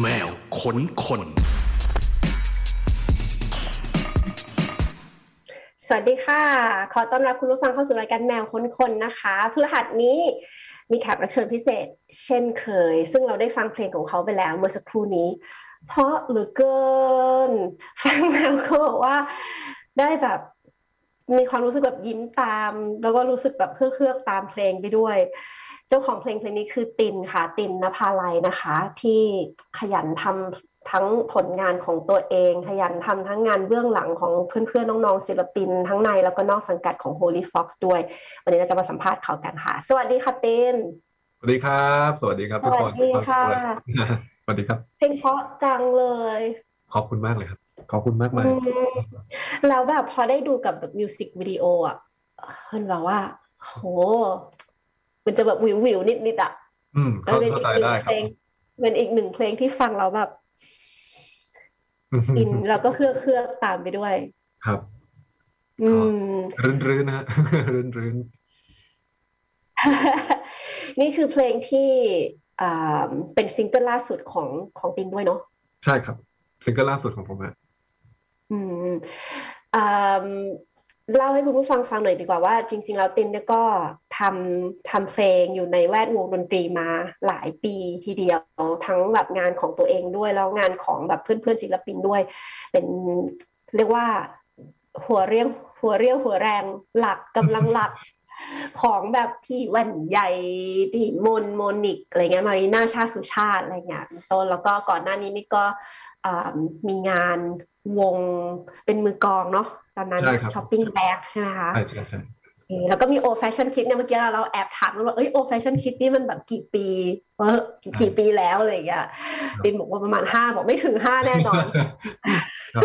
แมวขนคน สวัสดีค่ะ ขอต้อนรับคุณผู้ฟังเข้าสู่รายการแมวค้นคนนะคะพฤหัสนี้มีแขกรับเชิญพิเศษ เช่นเคย ซึ่งเราได้ฟังเพลงของเขาไปแล้วเมื่อสักครู่นี้ เพราะเหลือเกิน ฟังแล้วก็บอกว่าได้แบบมีความรู้สึกแบบยิ้มตาม แล้วก็รู้สึกแบบเพื่อๆตามเพลงไปด้วย จ้าของเพลงเพลงนี้คือตินค่ะ ตินนภาลัยนะคะ ที่ขยันทำทั้งผลงานของตัวเอง ขยันทำทั้งงานเบื้องหลังของเพื่อนๆ น้องๆ ศิลปิน ทั้งในแล้วก็นอกสังกัดของ Holy Fox ด้วย วันนี้เราจะมาสัมภาษณ์เขากันค่ะ สวัสดีค่ะตินสวัสดีครับ สวัสดีครับทุกคนสวัสดีค่ะสวัสดีครับ เพลงเพราะจังเลย ขอบคุณมากเลยครับ ขอบคุณมากมายอืมแล้วแบบพอได้ดูกับแบบมิวสิกวิดีโออะเห็นแบบว่าโห มันจะแบบวิววิวนิดนิดๆอะอืมเข้าเป็นเข้าอีกใจหนึ่ได้งคเพรับลงเป็นอีกหนึ่งเพลงที่ฟังแล้วแบบอินแล้วก็เคลือบเคลือบตามไปด้วย ครับ อืมรื้นรื้นนะฮะรื้นรื้นนี่คือเพลงที่อ่าเป็นซิงเกิลล่าสุดของของตินด้วยเนาะใช่ครับซิงเกิลล่าสุดของผมฮะอืมอ่า เล่าให้คุณผู้ฟังฟังหน่อยดีกว่าว่าจริง ๆ แล้วตินเนี่ยก็ทำทำเพลงอยู่ในแวดวงดนตรีมาหลายปีทีเดียว ทั้งแบบงานของตัวเองด้วยแล้วงานของแบบเพื่อนๆศิลปินด้วย เป็นเรียกว่าหัวเรี่ยวหัวเรี่ยวหัวแรงหลักกำลังหลักของแบบพี่แว่นใหญ่พี่มนโมนิกอะไรเงี้ยมารีนาชาสุชาติอะไรเงี้ยต้นแล้วก็ก่อนหน้านี้นี่ก็มีงานวงเป็นมือกองเนาะ ตอนนั้นใช่ครับช้อปปิ้งแบ็กใช่ไหมคะใช่ใช่ใช่เออแล้วก็มีโอแฟชั่นคิดเนี่ยเมื่อกี้เราแอบถามว่าเอ้ยโอแฟชั่นคิดนี่มันแบบกี่ปีว่ากี่ปีแล้วอะไรอย่างเงี้ยบินบอกว่าประมาณห้าบอกไม่ถึงห้าแน่นอนครับ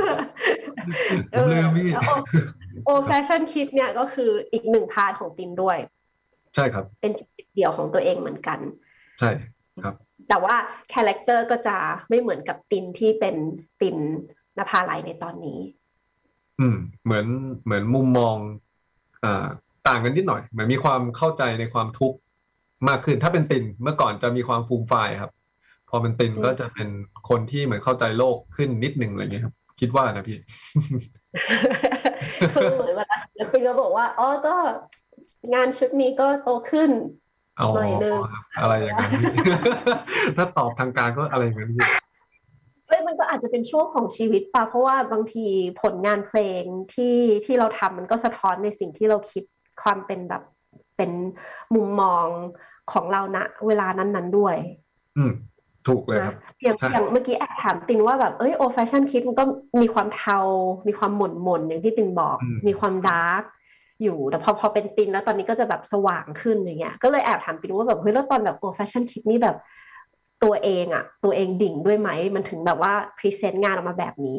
ผมลืมพี่โอแฟชั่นคิดเนี่ยก็คืออีกหนึ่งพาร์ทของตินด้วย ใช่ครับ เป็นจุดเดี่ยวของตัวเองเหมือนกัน ใช่ครับ แต่ว่า character ก็จะไม่เหมือนกับตินที่เป็นตินนภาลัยในตอนนี้ อืม เหมือนเหมือนมุมมองอ่าต่างกันนิดหน่อย เหมือนมีความเข้าใจในความทุกข์มากขึ้น ถ้าเป็นตินเมื่อก่อนจะมีความฟูมฟายครับ พอเป็นตินอืมก็จะเป็นคนที่เหมือนเข้าใจโลกขึ้นนิดหนึ่งอะไรเงี้ยครับ คิดว่านะพี่คือเหมือนเวลาศิลปินก็บอกว่าอ๋อก็งานชุดนี้ก็โตขึ้นอ๋อหน่อยนึงอะไรอย่างนั้นถ้าตอบทางการก็อะไรอย่างนั้นพี่เอ้ย มันก็อาจจะเป็นช่วงของชีวิตป่ะเพราะว่าบางทีผลงานเพลงที่ที่เราทำมันก็สะท้อนในสิ่งที่เราคิดความเป็นแบบเป็นมุมมองของเราณเวลานั้นๆด้วย อืมถูกเลยคนะรับอย่างใช่อย่างเมื่อกี้แอบถามตินว่าแบบเอ้ยโอแฟชั่นคิดมันก็มีความเทา มีความหม่นหม่นๆอย่างที่ตินบอกอืมมีความ dark อยู่แต่พอพอเป็นตินแล้วตอนนี้ก็จะแบบสว่างขึ้นอย่างเงี้ยก็เลยแอบถามตินว่าแบบเฮ้ยแล้วตอนแบบโอแฟชั่นคิดนี่แบบ ตัวเองอะตัวเองดิ่งด้วยไหม มันถึงแบบว่า present งานออกมาแบบนี้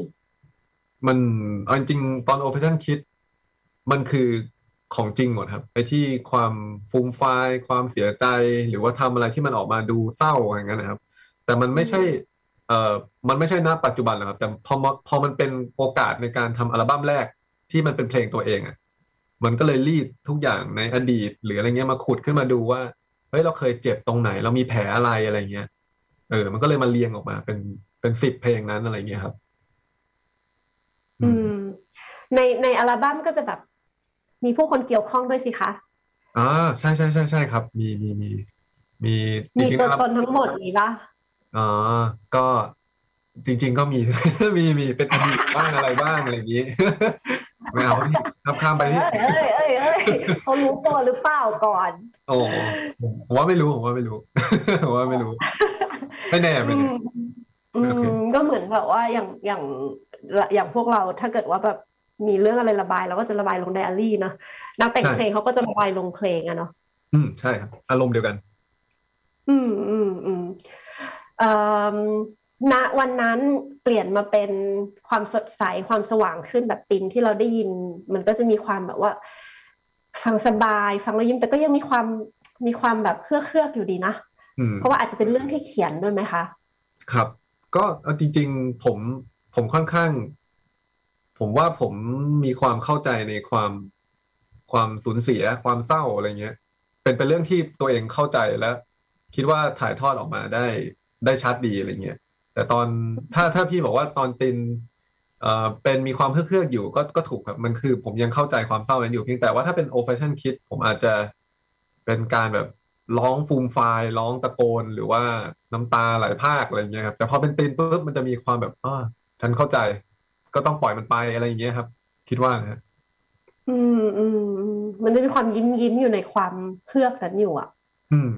มันเอาจริงๆตอนโอเ t ชั่นคิด มันคือของจริงหมดครับไอ้ที่ความฟูมฟายความเสียใจ หรือว่าทำอะไรที่มันออกมาดูเศร้าอย่างนั้นนะครับ แต่มันไม่ใช่เอ่อมันไม่ใช่ณปัจจุบันหรอกครับ แต่พอมาพอมันเป็นโอกาสในการทำอัลบั้มแรกที่มันเป็นเพลงตัวเองอะมันก็เลยรีดทุกอย่างในอดีต หรืออะไรเงี้ยมาขุดขึ้นมาดูว่าเฮ้ยเราเคยเจ็บตรงไหน เรามีแผลอะไรอะไรเงี้ย เออ มันก็เลยมาเรียงออกมา เป็นเป็นสิบเพลงนั้นอะไรเงี้ยครับ อืม ในในอัลบั้มก็จะแบบ มีผู้คนเกี่ยวข้องด้วยสิคะอ่าใช่ใช่ใช่ใช่ครับ มีมีมี มีจมีริงตัวๆนะครับตนทั้งหมดมีปะอ๋อก็จริง ๆ ก็มีมีมีเป็นอดีตบ้างอะไรบ้างอะไรอย่างนี้ไม่เอาพี่ข้ามข้ามไปเอ้ที่ยเอ้ยเอ้ยเอ้ยเขารู้ตัวหรือเปล่าก่อน โอ้ผมว่าไม่รู้ผมว่าไม่รู้ผมว่าไม่รู้ ไม่แน่ไม่อืแน่มอืโอเคมก็เหมือนแบบว่าอย่างอย่างอย่างพวกเราถ้าเกิดว่าแบบมีเรื่องอะไรระบายเราก็จะระบายลงไดอารี่เนาะนักแต่งเพลงเขาก็จะระบายลงเพลงอะเนาะอืมใช่ครับอารมณ์เดียวกัน อืมอืมอืมเอ่อณวันนั้นเปลี่ยนมาเป็นความสดใสความสว่างขึ้นแบบตินที่เราได้ยิน มันก็จะมีความแบบว่า ฟังสบาย ฟังแล้วยิ้มแต่ก็ยังมีความมีความแบบเครือกเครือกอยู่ดีนะอืม เพราะว่าอาจจะเป็นเรื่องที่เขียนด้วยไหมคะ ครับ ก็เอาจริง ๆ ผมผมค่อนข้าง ผมว่าผมมีความเข้าใจในความความสูญเสีย ความเศร้าอะไรเงี้ย เป็นเป็นเรื่องที่ตัวเองเข้าใจและคิดว่าถ่ายทอดออกมาได้ได้ชัดดีอะไรเงี้ยแต่ตอนถ้าถ้าพี่บอกว่าตอนตินเอ่อเป็นมีความเฮือกๆอยู่ก็ก็ถูกครับมันคือ ผมยังเข้าใจความเศร้านั้นอยู่เพียงแต่ว่าถ้าเป็นโอ a ฟชั่นคิดผมอาจจะเป็นการแบบ ร้องฟูมไฟล์ร้องตะโกนหรือว่าน้ำตาไหลภาคอะไรเงี้ยครับแต่พอเป็นตินปุ๊บมันจะมีความแบบอ่าฉันเข้าใจ ก็ต้องปล่อยมันไปอะไรอย่างเงี้ยครับ คิดว่านะฮะอืมอืมอืมมันจะมีความยิ้มยิ้มอยู่ในความเพือกนั้นอยู่อะ อืม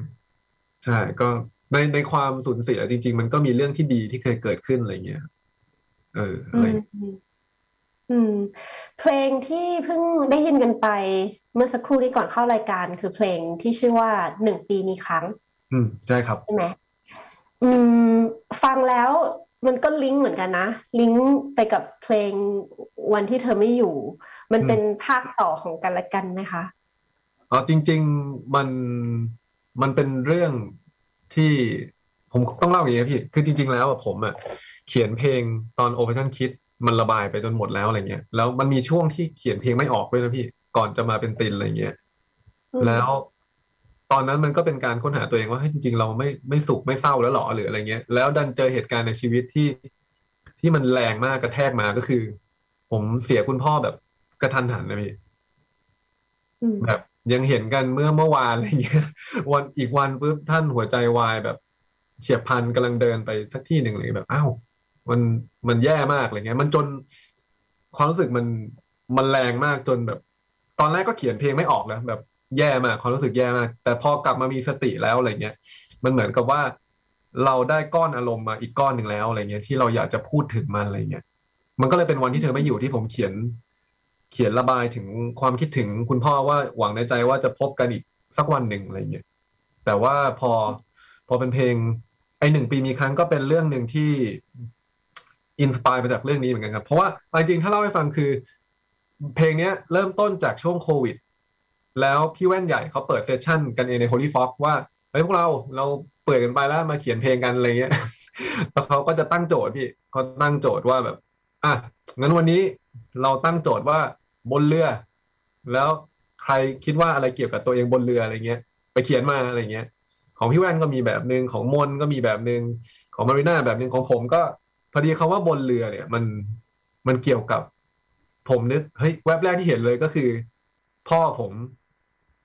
ใช่ ก็ในในความสูญเสียจริง ๆ มันก็มีเรื่องที่ดีที่เคยเกิดขึ้นอะไรเงี้ยเอออะอืไรม อืมอืม เพลงที่เพิ่งได้ยินกันไป เมื่อสักครู่นี้ก่อนเข้ารายการ คือเพลงที่ชื่อว่าหนึ่งปีมีครั้ง อืมใช่ครับใช่ไหมอืม ฟังแล้วมันก็ลิงก์เหมือนกันนะ ลิงก์ไปกับเพลงวันที่เธอไม่อยู่ มันอืมเป็นภาคต่อของกันและกันไหมคะอ๋อจริง ๆมันมันเป็นเรื่องที่ผมต้องเล่าอย่างนี้ยพี่ คือจริง ๆ แล้วอะผมอะเขียนเพลงตอน Operation Kid มันระบายไปจนหมดแล้วอะไรเงี้ยแล้วมันมีช่วงที่เขียนเพลงไม่ออกด้วยนะพี่ ก่อนจะมาเป็นตินอะไรเงี้ยอืมแล้วตอนนั้นมันก็เป็นการค้นหาตัวเองว่าเฮ้ยจริงๆ เราไม่ไม่สุขไม่เศร้าแล้วหรอหรืออะไรเงี้ย แล้วดันเจอเหตุการณ์ในชีวิตที่ที่มันแรงมากกระแทกมาก็คือ ผมเสียคุณพ่อแบบกระทันหันนะพี่อืมแบบยังเห็นกันเมื่อเมื่อวานอะไรเงี้ย วันอีกวันปุ๊บท่านหัวใจวายแบบเฉียบพลันกำลังเดินไปสักที่หนึ่งเลยแบบอ้าว มันมันแย่มากอะไรเงี้ย มันจนความรู้สึกมันมันแรงมากจนแบบ ตอนแรกก็เขียนเพลงไม่ออกนะแบบแย่มากความรู้สึกแย่มาก แต่พอกลับมามีสติแล้วอะไรเงี้ย มันเหมือนกับว่า เราได้ก้อนอารมณ์มาอีกก้อนหนึ่งแล้วอะไรเงี้ยที่เราอยากจะพูดถึงมันอะไรเงี้ยมันก็เลยเป็นวันที่เธอไม่อยู่ที่ผมเขียน เขียนระบายถึงความคิดถึงคุณพ่อว่าหวังในใจว่าจะพบกันอีกสักวันหนึ่งอะไรเงี้ยแต่ว่าพอพอเป็นเพลงไอหนึ่งปีมีครั้งก็เป็นเรื่องหนึ่งที่ inspire มาจากเรื่องนี้เหมือนกันครับ เพราะว่าจริงๆถ้าเล่าให้ฟังคือ เพลงนี้เริ่มต้นจากช่วงโควิด แล้วพี่แว่นใหญ่เขาเปิด session กันเองใน Holy Fox ว่าเฮ้ยพวกเราเราเปิดกันไปแล้วมาเขียนเพลงกันอะไรเงี้ยแล้วเขาก็จะตั้งโจทย์พี่เขาตั้งโจทย์ว่าแบบอะงั้นวันนี้เราตั้งโจทย์ว่าบนเรือ แล้วใครคิดว่าอะไรเกี่ยวกับตัวเองบนเรืออะไรเงี้ย ไปเขียนมาอะไรเงี้ย ของพี่แว่นก็มีแบบหนึ่งของมนก็มีแบบหนึ่งของมารีน่าแบบหนึ่งของผมก็ พอดีคำว่าบนเรือเนี่ย มันมันเกี่ยวกับ ผมนึกเฮ้ยแวบแรกที่เห็นเลยก็คือ พ่อผม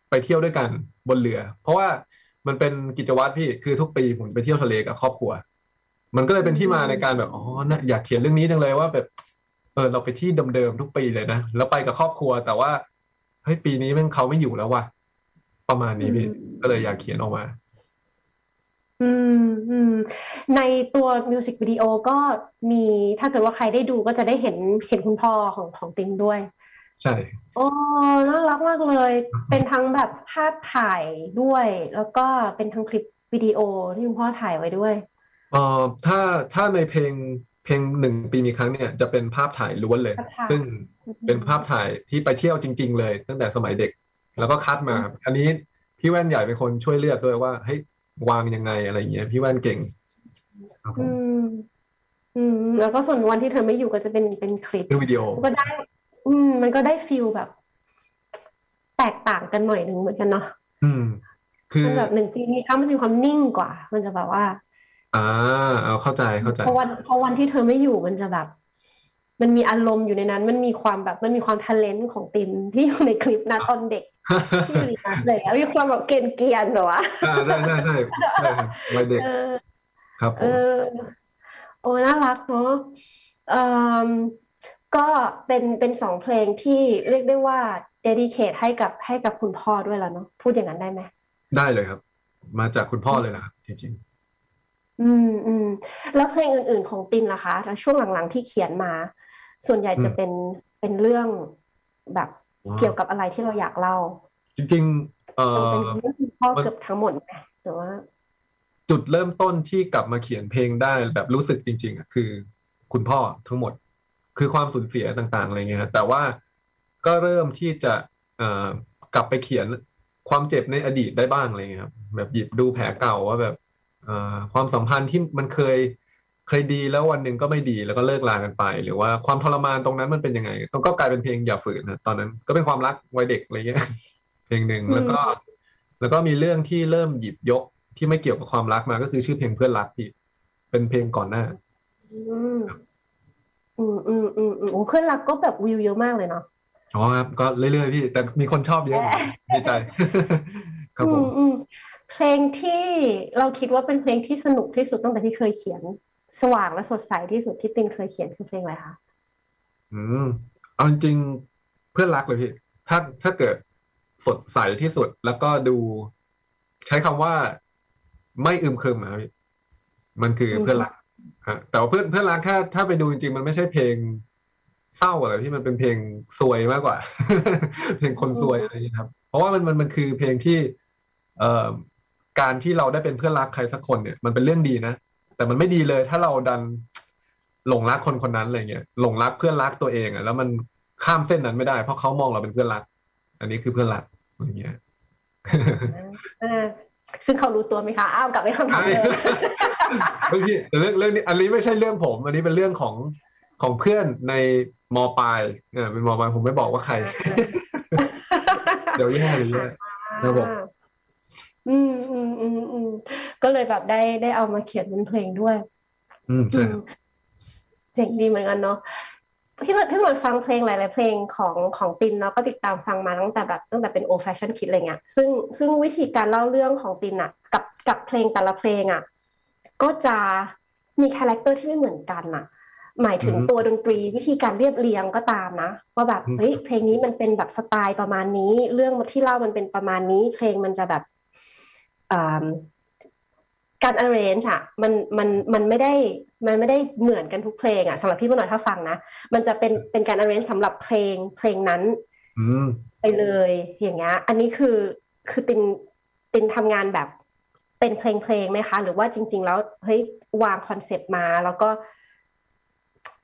ไปเที่ยวด้วยกันบนเรือ เพราะว่ามันเป็นกิจวัตรพี่คือทุกปีผมไปเที่ยวทะเลกับครอบครัว มันก็เลยเป็นที่มาในการแบบอ๋อนะอยากเขียนเรื่องนี้จังเลยว่าแบบ เออเราไปที่เดิมๆทุกปีเลยนะแล้วไปกับครอบครัว แต่ว่าเฮ้ยปีนี้มันเขาไม่อยู่แล้วว่ะประมาณนี้พี่อืมก็เลยอยากเขียนออกมา อืมอืมในตัวมิวสิกวิดีโอก็มีถ้าเกิดว่าใครได้ดูก็จะได้เห็นเห็นคุณพ่อของของติมด้วย ใช่ โอ้น่ารักมากเลย เป็นทั้งแบบภาพถ่ายด้วย แล้วก็เป็นทั้งคลิปวิดีโอที่คุณพ่อถ่ายไว้ด้วยเอ่อถ้าถ้าในเพลงเพลงหนึ่งปีมีครั้งเนี่ยจะเป็นภาพถ่ายล้วนเลยภาพถ่ายซึ่งเป็นภาพถ่ายที่ไปเที่ยวจริง ๆ เลย ตั้งแต่สมัยเด็ก แล้วก็คัดมาครับอันนี้พี่แว่นใหญ่เป็นคนช่วยเลือกด้วยว่าเฮ้ย วางยังไงอะไรอย่างเงี้ยพี่แว่นเก่งครับผอืมมอืมแล้วก็ส่วนวันที่เธอไม่อยู่ก็จะเป็นเป็นคลิปเป็นวิดีโอก็ได้ อืม มันก็ได้ฟิลแบบ แตกต่างกันหน่อยหนึ่งเหมือนกันเนาะอืม คือมันแบบหนึ่งปีนี้ค่ะมันจะมีความนิ่งกว่า มันจะแบบว่า อ่า เอาเข้าใจเข้าใจเพราะวันเพราะวันที่เธอไม่อยู่มันจะแบบ มันมีอารมณ์อยู่ในนั้น มันมีความแบบมันมีความทะเลนของติมที่อยู่ในคลิปนะตอนเด็กที่อยู่ในนั้นเลยอะมีความแบบเกรียนเกียนๆเหรอวะอ่าใช่ใช่ใช่ใช่ครับวัยเด็กเออครับผเอมอโอ้น่ารักเนาะเอ่อก็เป็นเป็นสองเพลงที่เรียกได้ว่าเดดิเคทให้กับให้กับคุณพ่อด้วยแล้วเนาะพูดอย่างนั้นได้ไหมได้เลยครับ มาจากคุณพ่อเลยนะครับจริงอืมอืมแล้วเพลงอื่นๆของตินล่ะคะแล้วช่วงหลังๆที่เขียนมา ส่วนใหญ่จะเป็นเป็นเรื่องแบบๆเกี่ยวกับอะไรที่เราอยากเล่า จริงๆเอ่เป็นอเรื่องคุณพ่อมันเกือบทั้งหมดไหมหรือว่า จุดเริ่มต้นที่กลับมาเขียนเพลงได้แบบรู้สึกจริง ๆอะคือ คุณพ่อทั้งหมด คือความสูญเสียต่างๆอะไรเงี้ยครับแต่ว่าก็เริ่มที่จะเอ่อกลับไปเขียนความเจ็บในอดีตได้บ้างอะไรเงี้ยครับแบบหยิบดูแผลเก่าว่าแบบเอ่อความสัมพันธ์ที่มันเคย เคยดีแล้ววันหนึ่งก็ไม่ดีแล้วก็เลิกลากันไป หรือว่าความทรมานตรงนั้นมันเป็นยังไงก็ก็กลายเป็นเพลงอย่าฝืนนะตอนนั้น ก็เป็นความรักวัยเด็กอะไรเงี้ยเพลงหนึ่งแล้วก็ แล้วก็มีเรื่องที่เริ่มหยิบยกที่ไม่เกี่ยวกับความรักมาก็คือชื่อเพลงเพื่อนรักพี่เป็นเพลงก่อนหน้า อืมอืมอืมอืมอืมโอ้เพื่อนรักก็แบบวิวเยอะมากเลยเนาะอ๋อครับก็เรื่อยๆพี่ แต่มีคนชอบเยอะดีใจ ครับผมอืมอืมเพลงที่เราคิดว่าเป็นเพลงที่สนุกที่สุดตั้งแต่ที่เคยเขียน สว่างและสดใสที่สุดที่ตินเคยเขียนคือเพลงอะไรคะอืมเอาจริงๆเพื่อนรักเลยพี่ถ้าถ้าเกิดสดใสที่สุดแล้วก็ดู ใช้คำว่า ไม่อึมครึมอะพี่มันคือเพื่อนรักฮะแต่ว่าเพื่อนเพื่อนรักถ้าถ้าไปดูจริงๆมันไม่ใช่เพลงเศร้าอะไรที่มันเป็นเพลงซวยมากกว่า เพลงคนซวยอะไรอย่างนี้ยครับ เพราะว่ามันมันมันคือเพลงที่ เอ่อการที่เราได้เป็นเพื่อนรักใครสักคนเนี่ยมันเป็นเรื่องดีนะ แต่มันไม่ดีเลย ถ้าเราดันหลงรักคนคนนั้นอะไรเงี้ยหลงรักเพื่อนรักตัวเองอะแล้วมันข้ามเส้นนั้นไม่ได้ เพราะเขามองเราเป็นเพื่อนรัก อันนี้คือเพื่อนรักอย่างเงี้ยอ่าซึ่งเขารู้ตัวไหมคะ อ้าวกลับไปคำถามเดิมเฮ้ยพี่แต่เรื่องเรื่องนี้ อันนี้ไม่ใช่เรื่องผม อันนี้เป็นเรื่องของของเพื่อนในมปลายเนี่ยเป็นมปลายผมไม่บอกว่าใคร เดี๋ยวแย่เลยแย่ครับผม อืมอืมอืมอืมก็เลยแบบได้ได้เอามาเขียนเป็นเพลงด้วย อืมใช่ครับเจ๋งดีเหมือนกันเนาะพี่หนวดพี่หนวดฟังเพลงหลาย ๆ เพลงของของตินเนาะก็ติดตามฟังมาตั้งแต่แบบตั้งแต่เป็นโอแฟชั่นคิดอะไรเงี้ยซึ่งซึ่งวิธีการเล่าเรื่องของตินอะกับกับเพลงแต่ละเพลงอะก็จะมี character ที่ไม่เหมือนกันอะหมายถึงอืมตัวดนตรีวิธีการเรียบเรียงก็ตามนะว่าแบบอืมเฮ้ยเพลงนี้มันเป็นแบบสไตล์ประมาณนี้ เรื่องที่เล่ามันเป็นประมาณนี้ เพลงมันจะแบบอ่า การ arrange อะมันมันมันไม่ได้มันไม่ได้เหมือนกันทุกเพลงอะสำหรับพี่เมื่อหน่อยถ้าฟังนะมันจะเป็นเป็นการ arrange สำหรับเพลงเพลงนั้นอืมไปเลยอย่างเงี้ยอันนี้คือคือตินตินทำงานแบบเป็นเพลงเพลงไหมคะ หรือว่าจริง ๆ แล้วเฮ้ยวางคอนเซปต์มาแล้วก็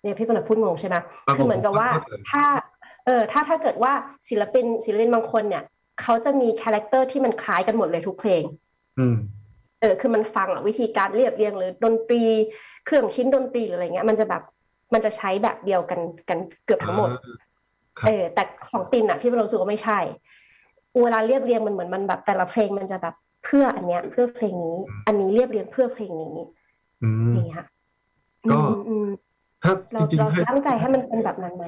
เนี่ยพี่กำลังพูดงงใช่ไหมครับคือเหมือนกับว่าผมเข้าใจถ้าเออถ้าถ้าเกิดว่าศิลปินศิลปินบางคนเนี่ยเขาจะมีคาแรคเตอร์ที่มันคล้ายกันหมดเลยทุกเพลง อืมเออคือมันฟังอะวิธีการเรียบเรียงหรือดนตรี เครื่องชิ้นดนตรีหรืออะไรเงี้ย มันจะแบบมันจะใช้แบบเดียวกันกันเกือบทั้งหมดครับเออแต่ของตินอะพี่เป็นรู้สึกว่าไม่ใช่ เวลาเรียบเรียงมันเหมือนมันแบบ แต่ละเพลงมันจะแบบเพื่ออันเนี้ย เพื่อเพลงนี้ อันนี้เรียบเรียงเพื่อเพลงนี้อืมอย่างเงี้ยก็อืมอืมถ้าเราจริงเราๆให้ตั้งใจให้มันเป็นแบบนั้นไหม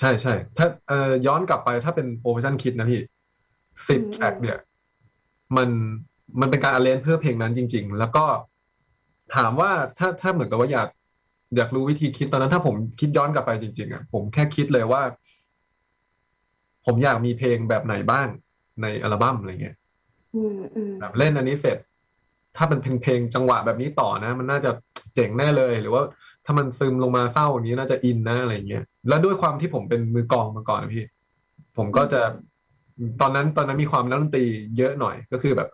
ใช่ใช่ถ้าเอ่อย้อนกลับไปถ้าเป็นโอเ t ชั่นคิดนะพี่สิบอืมแทร็กเนี่ย มัน มันเป็นการอาเลนเพื่อเพลงนั้นจริง ๆ แล้วก็ถามว่าถ้าถ้าเหมือนกับว่าอยากอยากรู้วิธีคิดตอนนั้นถ้าผมคิดย้อนกลับไปจริง ๆอะผมแค่คิดเลยว่า ผมอยากมีเพลงแบบไหนบ้างในอัลบั้มอะไรเงี้ยอืมอืมแบบเล่นอันนี้เสร็จ ถ้าเป็นเพลงเพลงจังหวะแบบนี้ต่อนะ มันน่าจะเจ๋งแน่เลย หรือว่าถ้ามันซึมลงมาเศร้าอย่างนี้น่าจะอินนะอะไรเงี้ยแล้วด้วยความที่ผมเป็นมือกลองมาก่อนนะพี่ ผมก็จะตอนนั้นตอนนั้นมีความนักดนตรีเยอะหน่อยก็คือแบบ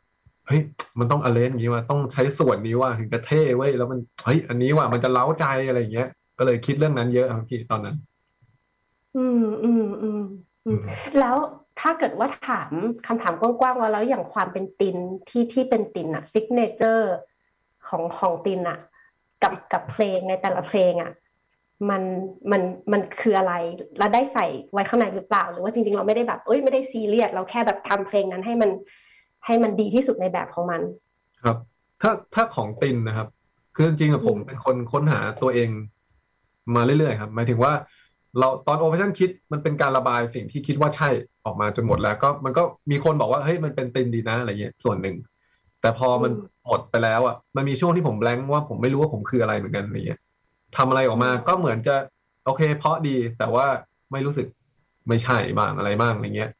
เฮ้ยมันต้อง arrange อย่างนี้ว่ะต้องใช้ sound นี้ว่ะถึงจะเท่เว้ยแล้วมันเฮ้ยอันนี้ว่ะมันจะเร้าใจอะไรอย่างเงี้ย ก็เลยคิดเรื่องนั้นเยอะครับพี่ตอนนั้น อืมอืมอืมอืมแล้วถ้าเกิดว่าถามคำถามกว้างๆว่าแล้วอย่างความเป็นตินที่ที่เป็นตินอะ signature ของของตินอะกับกับเพลงในแต่ละเพลงอะมันมันมันคืออะไรแล้วได้ใส่ไว้ข้างในหรือเปล่า หรือว่าจริง ๆ เราไม่ได้แบบเอ้ยไม่ได้ซีเรียสเราแค่แบบทำเพลงนั้นให้มัน ให้มันดีที่สุดในแบบของมัน ครับ ถ้าถ้าของตินนะครับ คือจริงๆอะผมอืมเป็นคนค้นหาตัวเองมาเรื่อยๆครับ หมายถึงว่าเราตอนโอเ t ชั่นคิดมันเป็นการระบายสิ่งที่คิดว่าใช่ออกมาจนหมดแล้ว ก็มันก็มีคนบอกว่าเฮ้ยมันเป็นตินดีนะอะไรเงี้ยส่วนหนึ่ง แต่พอมันอืมหมดไปแล้วอะมันมีช่วงที่ผมแบงค์ว่าผมไม่รู้ว่าผมคืออะไรเหมือนกันอะไรเงี้ยทำอะไรออกมาก็เหมือนจะ โอเค เพราะดีแต่ว่าไม่รู้สึกไม่ใช่บ้างอะไรบ้างอะไรเงี้ย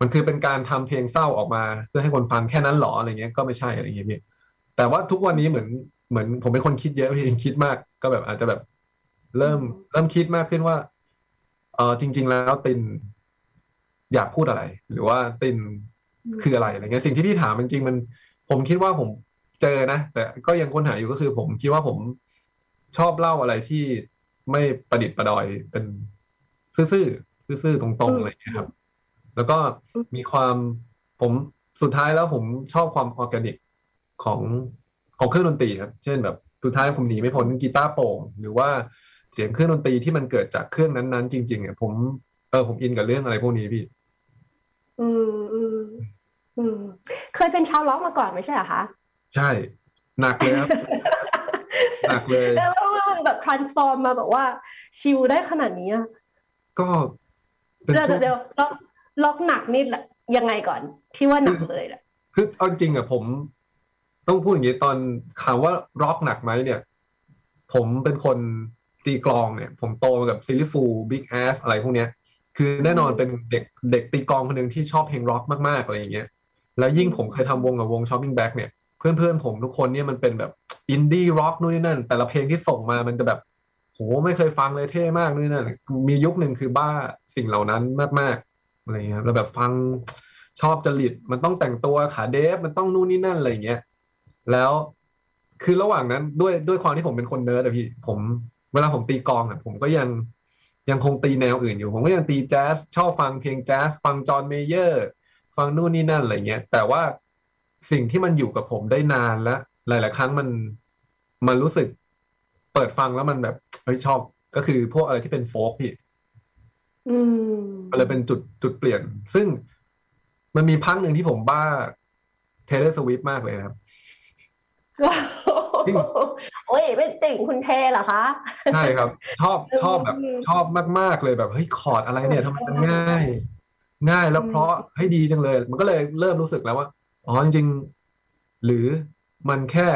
มันคือเป็นการทำเพลงเศร้าออกมา เพื่อให้คนฟังแค่นั้นหรออะไรเงี้ยก็ไม่ใช่อะไรเงี้ยพี่แต่ว่าทุกวันนี้เหมือนเหมือนผมเป็นคนคิดเยอะพี่คิดมากก็แบบอาจจะแบบ เริ่มอืมเริ่มคิดมากขึ้นว่าเออจริง ๆ แล้วตินอยากพูดอะไร หรือว่าตินคืออะไรอะไรเงี้ยสิ่งที่พี่ถามจริงๆมัน ผมคิดว่าผมเจอนะแต่ก็ยังค้นหาอยู่ก็คือ ผมคิดว่าผมชอบเล่าอะไรที่ไม่ประดิษฐ์ประดอยเป็นซื่อๆซื่อๆตรงๆอะไรอย่างเงี้ยครับ แล้วก็มีความผมสุดท้ายแล้วผมชอบความออร์แกนิกของของเครื่องดนตรีครับ เช่นแบบสุดท้ายผมหนีไม่พ้นกีตาร์โปร่งหรือว่าเสียงเครื่องดนตรีที่มันเกิดจากเครื่องนั้นๆ จริงๆอะผมเออผมอินกับเรื่องอะไรพวกนี้พี่ อืมอืมอืมเคยเป็นชาวร็อกมาก่อนไม่ใช่เหรอคะ ใช่ หนักเลยครับหนักเลย แล้วมันแบบ transform มาแบบว่า ชิลได้ขนาดนี้อะก็เป็นเดี๋ยวช่วงเดี๋ยวร็อก ร็อกหนักนี่แหละยังไงก่อนที่ว่าหนักเลยอะคือเอาจริงอะผมต้องพูดอย่างนี้ตอนถามว่าร็อกหนักไหมเนี่ย ผมเป็นคนตีกลองเนี่ย ผมโตมากับ Silly Foolsบิ๊กแอสอะไรพวกเนี้ย คือแน่นอนเป็นเด็กเด็กตีกลองคนหนึ่งที่ชอบเพลงร็อกมากๆอะไรอย่างเงี้ยแล้วยิ่งผมเคยทำวงกับวง Shopping Back เนี่ยเพื่อนๆผมทุกคนเนี่ยมันเป็นแบบอินดี้ร็อกนู่นนี่นั่น แต่ละเพลงที่ส่งมามันจะแบบโหไม่เคยฟังเลยเท่มากนู่นนี่นั่นมียุคหนึ่งคือบ้าสิ่งเหล่านั้นมากๆ อะไรเงี้ยครับแบบฟังชอบจริตมันต้องแต่งตัวขาเดฟมันต้องนู่นนี่นั่นอะไรเงี้ยแล้วคือระหว่างนั้นด้วยด้วยความที่ผมเป็นคนเนิร์ดอะพี่ผมเวลาผมตีกลองอะผมก็ยังยังคงตีแนวอื่นอยู่ ผมก็ยังตีแจ๊สชอบฟังเพลงแจ๊สฟัง John Mayer ฟังนู่นนี่นั่นอะไรเงี้ย แต่ว่าสิ่งที่มันอยู่กับผมได้นานแล้วหลาย ๆ ครั้งมันมันรู้สึก เปิดฟังแล้วมันแบบเฮ้ยชอบก็คือพวกอะไรที่เป็น folk พี่ มมันเลยเป็นจุดจุดเปลี่ยน ซึ่งมันมีพักหนึ่งที่ผมบ้า Taylor Swift มากเลยครับโอ้ยเป็นติ่งคุณเทเหรอคะ ใช่ครับ ชอบชอบแบบอืมชอบมาก ๆ เลยแบบเฮ้ยคอร์ดอะไรเนี่ยทำไมมันง่าย ง่ายแล้วอืมเพราะให้ดีจังเลย มันก็เลยเริ่มรู้สึกแล้วว่าอ๋อจริงๆหรือมันแค่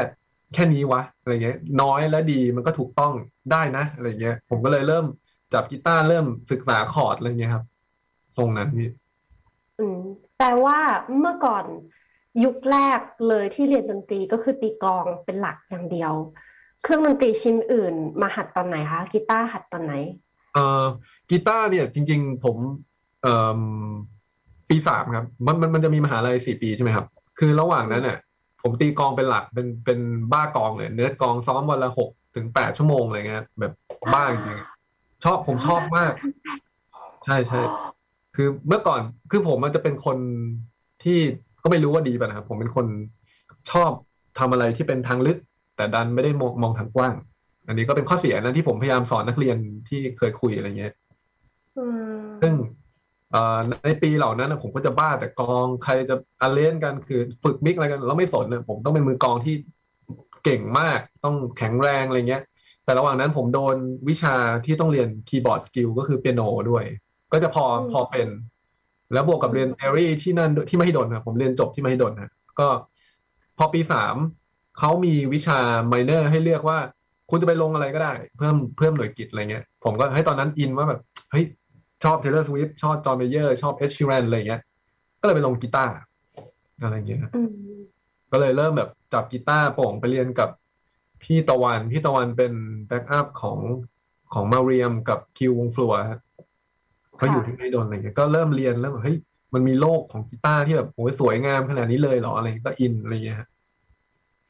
แค่นี้วะอะไรเงี้ย น้อยและดีมันก็ถูกต้องได้นะอะไรเงี้ย ผมก็เลยเริ่ม จับกีตาร์เริ่มศึกษาคอร์ดอะไรเงี้ยครับ ตรงนั้นพี่อืมแต่ว่าเมื่อก่อนยุคแรกเลยที่เรียนดนตรีก็คือตีกลองเป็นหลักอย่างเดียว เครื่องดนตรีชิ้นอื่น มาหัดตอนไหนคะกีตาร์หัดตอนไหนเอ่อกีตาร์เนี่ยจริง ๆ ผมเอ่อปีสามครับ มันมันมันจะมีมหาลัยสี่ปีใช่ไหมครับ คือระหว่างนั้นเนี่ยผมตีกลองเป็นหลักเป็นเป็นบ้ากลองเลยเนื้อกลองซ้อมวันละหกถึงแปดชั่วโมงอะไรเงี้ยแบบบ้าจริงๆ ชอบผมชอบมาก ใช่ใช่คือเมื่อก่อนคือผมมันจะเป็นคนที่ก็ไม่รู้ว่าดีป่ะนะครับ ผมเป็นคนชอบทำอะไรที่เป็นทางลึก แต่ดันไม่ได้มองมองทางกว้าง อันนี้ก็เป็นข้อเสียนะที่ผมพยายามสอนนักเรียนที่เคยคุยอะไรเงี้ยอืมซึ่งเอ่อในปีเหล่านั้นนะผมก็จะบ้าแต่กลองใครจะอาเลนกันคือฝึกมิกอะไรกันเราไม่สนนะผมต้องเป็นมือกลองที่เก่งมากต้องแข็งแรงอะไรเงี้ย แต่ระหว่างนั้นผมโดนวิชาที่ต้องเรียน keyboard skill ก็คือเปียโนด้วย ก็จะพอพอเป็น แล้วบวกกับเรียน theory ที่นั่นด้วยที่มหิดลครับผมเรียนจบที่มหิดลนะก็พอปีสามเขามีวิชา minor ให้เลือกว่า คุณจะไปลงอะไรก็ได้ เพิ่มเพิ่มหน่วยกิตอะไรเงี้ย ผมก็ให้ตอนนั้นอินว่าแบบ เฮ้ย ชอบ Taylor Swift ชอบ John Mayer ชอบ Ed Sheeran อะไรเงี้ย ก็เลยไปลงกีตาร์อะไรเงี้ยอืมก็เลยเริ่มแบบจับกีตาร์โปร่งไปเรียนกับ พี่ตะวัน พี่ตะวันเป็นแบ็กอัพของของมาเรียมกับคิววงฟลัวฮะเขาอยู่ที่ไม่โดนอะไรเงี้ยก็เริ่มเรียนแล้วแบบเฮ้ยมันมีโลกของกีตาร์ที่แบบโหสวยงามขนาดนี้เลยเหรออะไรเงี้ยก็อินอะไรเงี้ยฮะ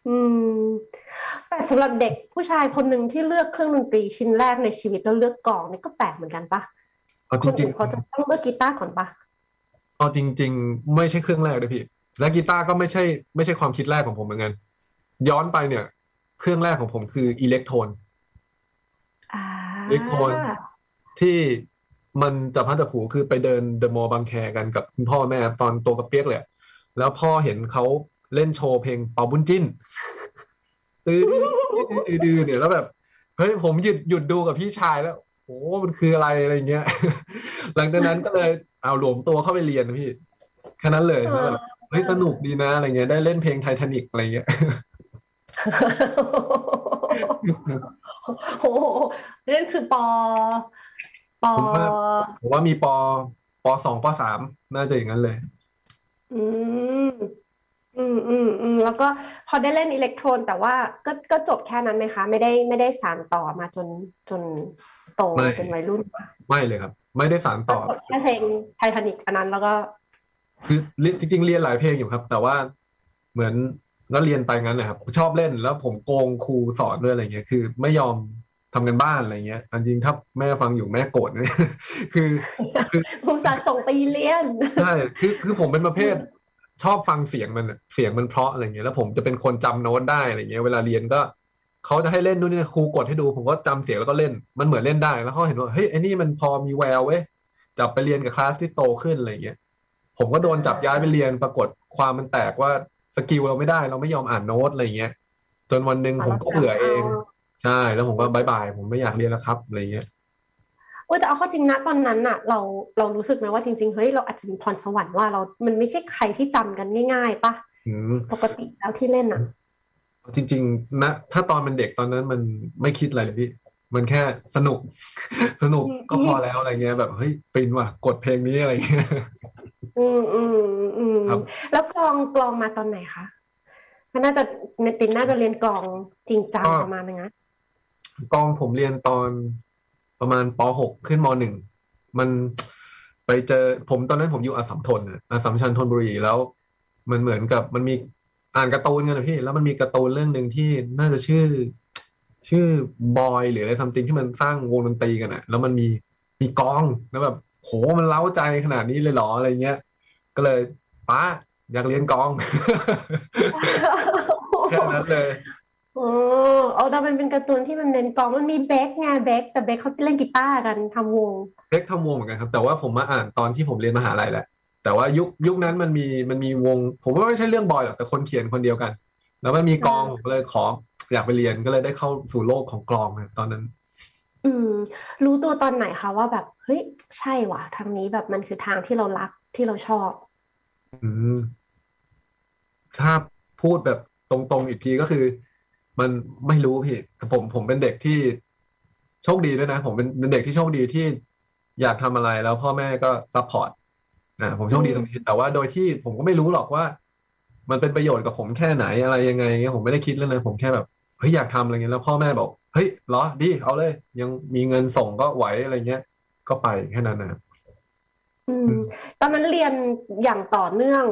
อืมแต่สำหรับเด็กผู้ชายคนหนึ่งที่เลือกเครื่องดนตรีชิ้นแรกในชีวิตแล้วเลือกกลองนี่ก็แปลกเหมือนกันปะเอาคจนริอื่งนเขาจะต้องเลือกกีตาร์ก่อนปะๆเอาจริง ๆ ไม่ใช่เครื่องแรกเลยพี่ และกีตาร์ก็ไม่ใช่ ไม่ใช่ความคิดแรกของผมเหมือนกัน ย้อนไปเนี่ย เครื่องแรกของผมคืออิเล็กโทรนอ่าอิเล็กโทรนที่มันจับพัดจับผูคือไปเดินเดอะมอลล์บางแคกันกับคุณพ่อแม่ตอนโตกับเปียกเลยอะแล้วพ่อเห็นเขาเล่นโชว์เพลงเป่าบุญจิ้นตื้อดื้อดื้อเนี่ยแล้วแบบเฮ้ยผมหยุดหยุดดูกับพี่ชายแล้วโอ้มันคืออะไรอะไรเงี้ย หลังจากนั้นก็เลยเอาหลวมตัวเข้าไปเรียนนะพี่แค่นั้นเลยแล้วแบบเฮ้ยสนุกดีนะอะไรเงี้ยได้เล่นเพลงไททานิกอะไรเงี้ย โอ้โหนั่นคือปอปอผมว่าผมว่ามีปปสองปสามน่าจะอย่างนั้นเลย อืมอืมอืมอืมแล้วก็พอได้เล่นอิเล็กโทรน แต่ว่าก็ก็จบแค่นั้นไหมคะ ไม่ได้ไม่ได้สานต่อมาจนจนโตไม่เป็นวัยรุ่นปะไม่เลยครับ ไม่ได้สานต่อจบแค่เพลงไททานิกอันนั้นแล้วก็ คือเรียนจริงๆเรียนหลายเพลงอยู่ครับ แต่ว่าเหมือน ก็เรียนไปงั้นนะครับ ชอบเล่นแล้วผมโกงครูสอนด้วยอะไรเงี้ยคือ ไม่ยอมทำกันบ้านอะไรเงี้ยอันจริงถ้าแม่ฟังอยู่แม่โกรธนะคือคือผู้สาห์ส่งไปเรียนใช่คือคือผมเป็นประเภทชอบฟังเสียงมันอะเสียงมันเพราะอะไรเงี้ยแล้วผมจะเป็นคนจำโน้ตได้อะไรเงี้ยเวลาเรียนก็เขาจะให้เล่นนู่นนี่ครูกดให้ดู ผมก็จำเสียงแล้วก็เล่นมันเหมือนเล่นได้แล้วเขาเห็นว่าเฮ้ยไอ้นี่มันพอมีแววเว้ยจับไปเรียนกับคลาสที่โตขึ้นอะไรเงี้ยผมก็โดนจับย้ายไปเรียนปรากฏความมันแตกว่า skill เราไม่ได้เราไม่ยอมอ่านโน้ตอะไรเงี้ยจนวันหนึ่งผมก็เบื่อเอง ใช่ แล้วผมก็ bye bye ผมไม่อยากเรียนแล้วครับอะไรเงี้ยโอ้แต่เอาเข้าจริงนะตอนนั้นน่ะเราเรารู้สึกไหมว่าจริงๆเฮ้ยเราอาจจะมีพรสวรรค์ว่าเรา มันไม่ใช่ใครที่จำกันง่าย ๆปะอืมปกติแล้วที่เล่นอะจริง ๆ นะ ถ้าตอนเป็นเด็กตอนนั้นมันไม่คิดอะไรเลยพี่มันแค่สนุก สนุกอืมก็พอแล้วอะไรเงี้ยแบบเฮ้ยฟินว่ะ กดเพลงนี้อะไรเงี้ย อืมอืมอืมครับ แล้วกลองกลองมาตอนไหนคะมันน่าจะเนตินน่าจะเรียนกลองจริงจังประมาณนึงนะกองผมเรียนตอนประมาณป .6 ขึ้นม .1 มันไปเจอผมตอนนั้นผมอยู่อัสสัมทนน่ะอัสสัมชัญธนบุรีแล้ว มันเหมือนกับมันมีอ่านการ์ตูนกันนะพี่ แล้วมันมีการ์ตูนเรื่องหนึ่งที่น่าจะชื่อ ชื่อบอยหรืออะไรซัมติงที่มันสร้างวงดนตรีกันอะแล้วมันมีมีกลองแล้วแบบ โหมันเล้าใจขนาดนี้เลยเหรออะไรเงี้ย ก็เลยป้าอยากเรียนกลองแค่นั้นเลยโอ้เอาแต่มันเป็นการ์ตูนที่มันเน้นกลองมันมีเบคไงเบคแต่เบคเขาเล่นกีตาร์กันทำวงเล็กทำวงเหมือนกันครับ แต่ว่าผมมาอ่านตอนที่ผมเรียนมหาลัยแหละแต่ว่ายุคยุคนั้นมันมีมันมีวง ผมว่าไม่ใช่เรื่องบอยหรอกแต่คนเขียนคนเดียวกัน แล้วมันมีกลองอ่าผมก็เลยขออยากไปเรียนก็เลยได้เข้าสู่โลกของกลองครับตอนนั้น อืม รู้ตัวตอนไหนคะว่าแบบเฮ้ยใช่ว่ะทางนี้แบบมันคือทางที่เรารักที่เราชอบ อืมถ้าพูดแบบตรงๆอีกทีก็คือ มันไม่รู้พี่แต่ผมผมเป็นเด็กที่โชคดีด้วยนะ ผมเป็นเป็นเด็กที่โชคดีที่อยากทำอะไรแล้วพ่อแม่ก็ support นะผมโชคดีตรงนี้แต่ว่าโดยที่ผมก็ไม่รู้หรอกว่า มันเป็นประโยชน์กับผมแค่ไหนอะไรยังไงเงี้ยผมไม่ได้คิดเรื่องนั้นผมแค่แบบเฮ้ยอยากทำอะไรเงี้ยแล้วพ่อแม่บอก เฮ้ยเหรอดีเอาเลย ยังมีเงินส่งก็ไหวอะไรเงี้ย ก็ไปแค่นั้นนะครับอืมตอนนั้นเรียนอย่างต่อเนื่อง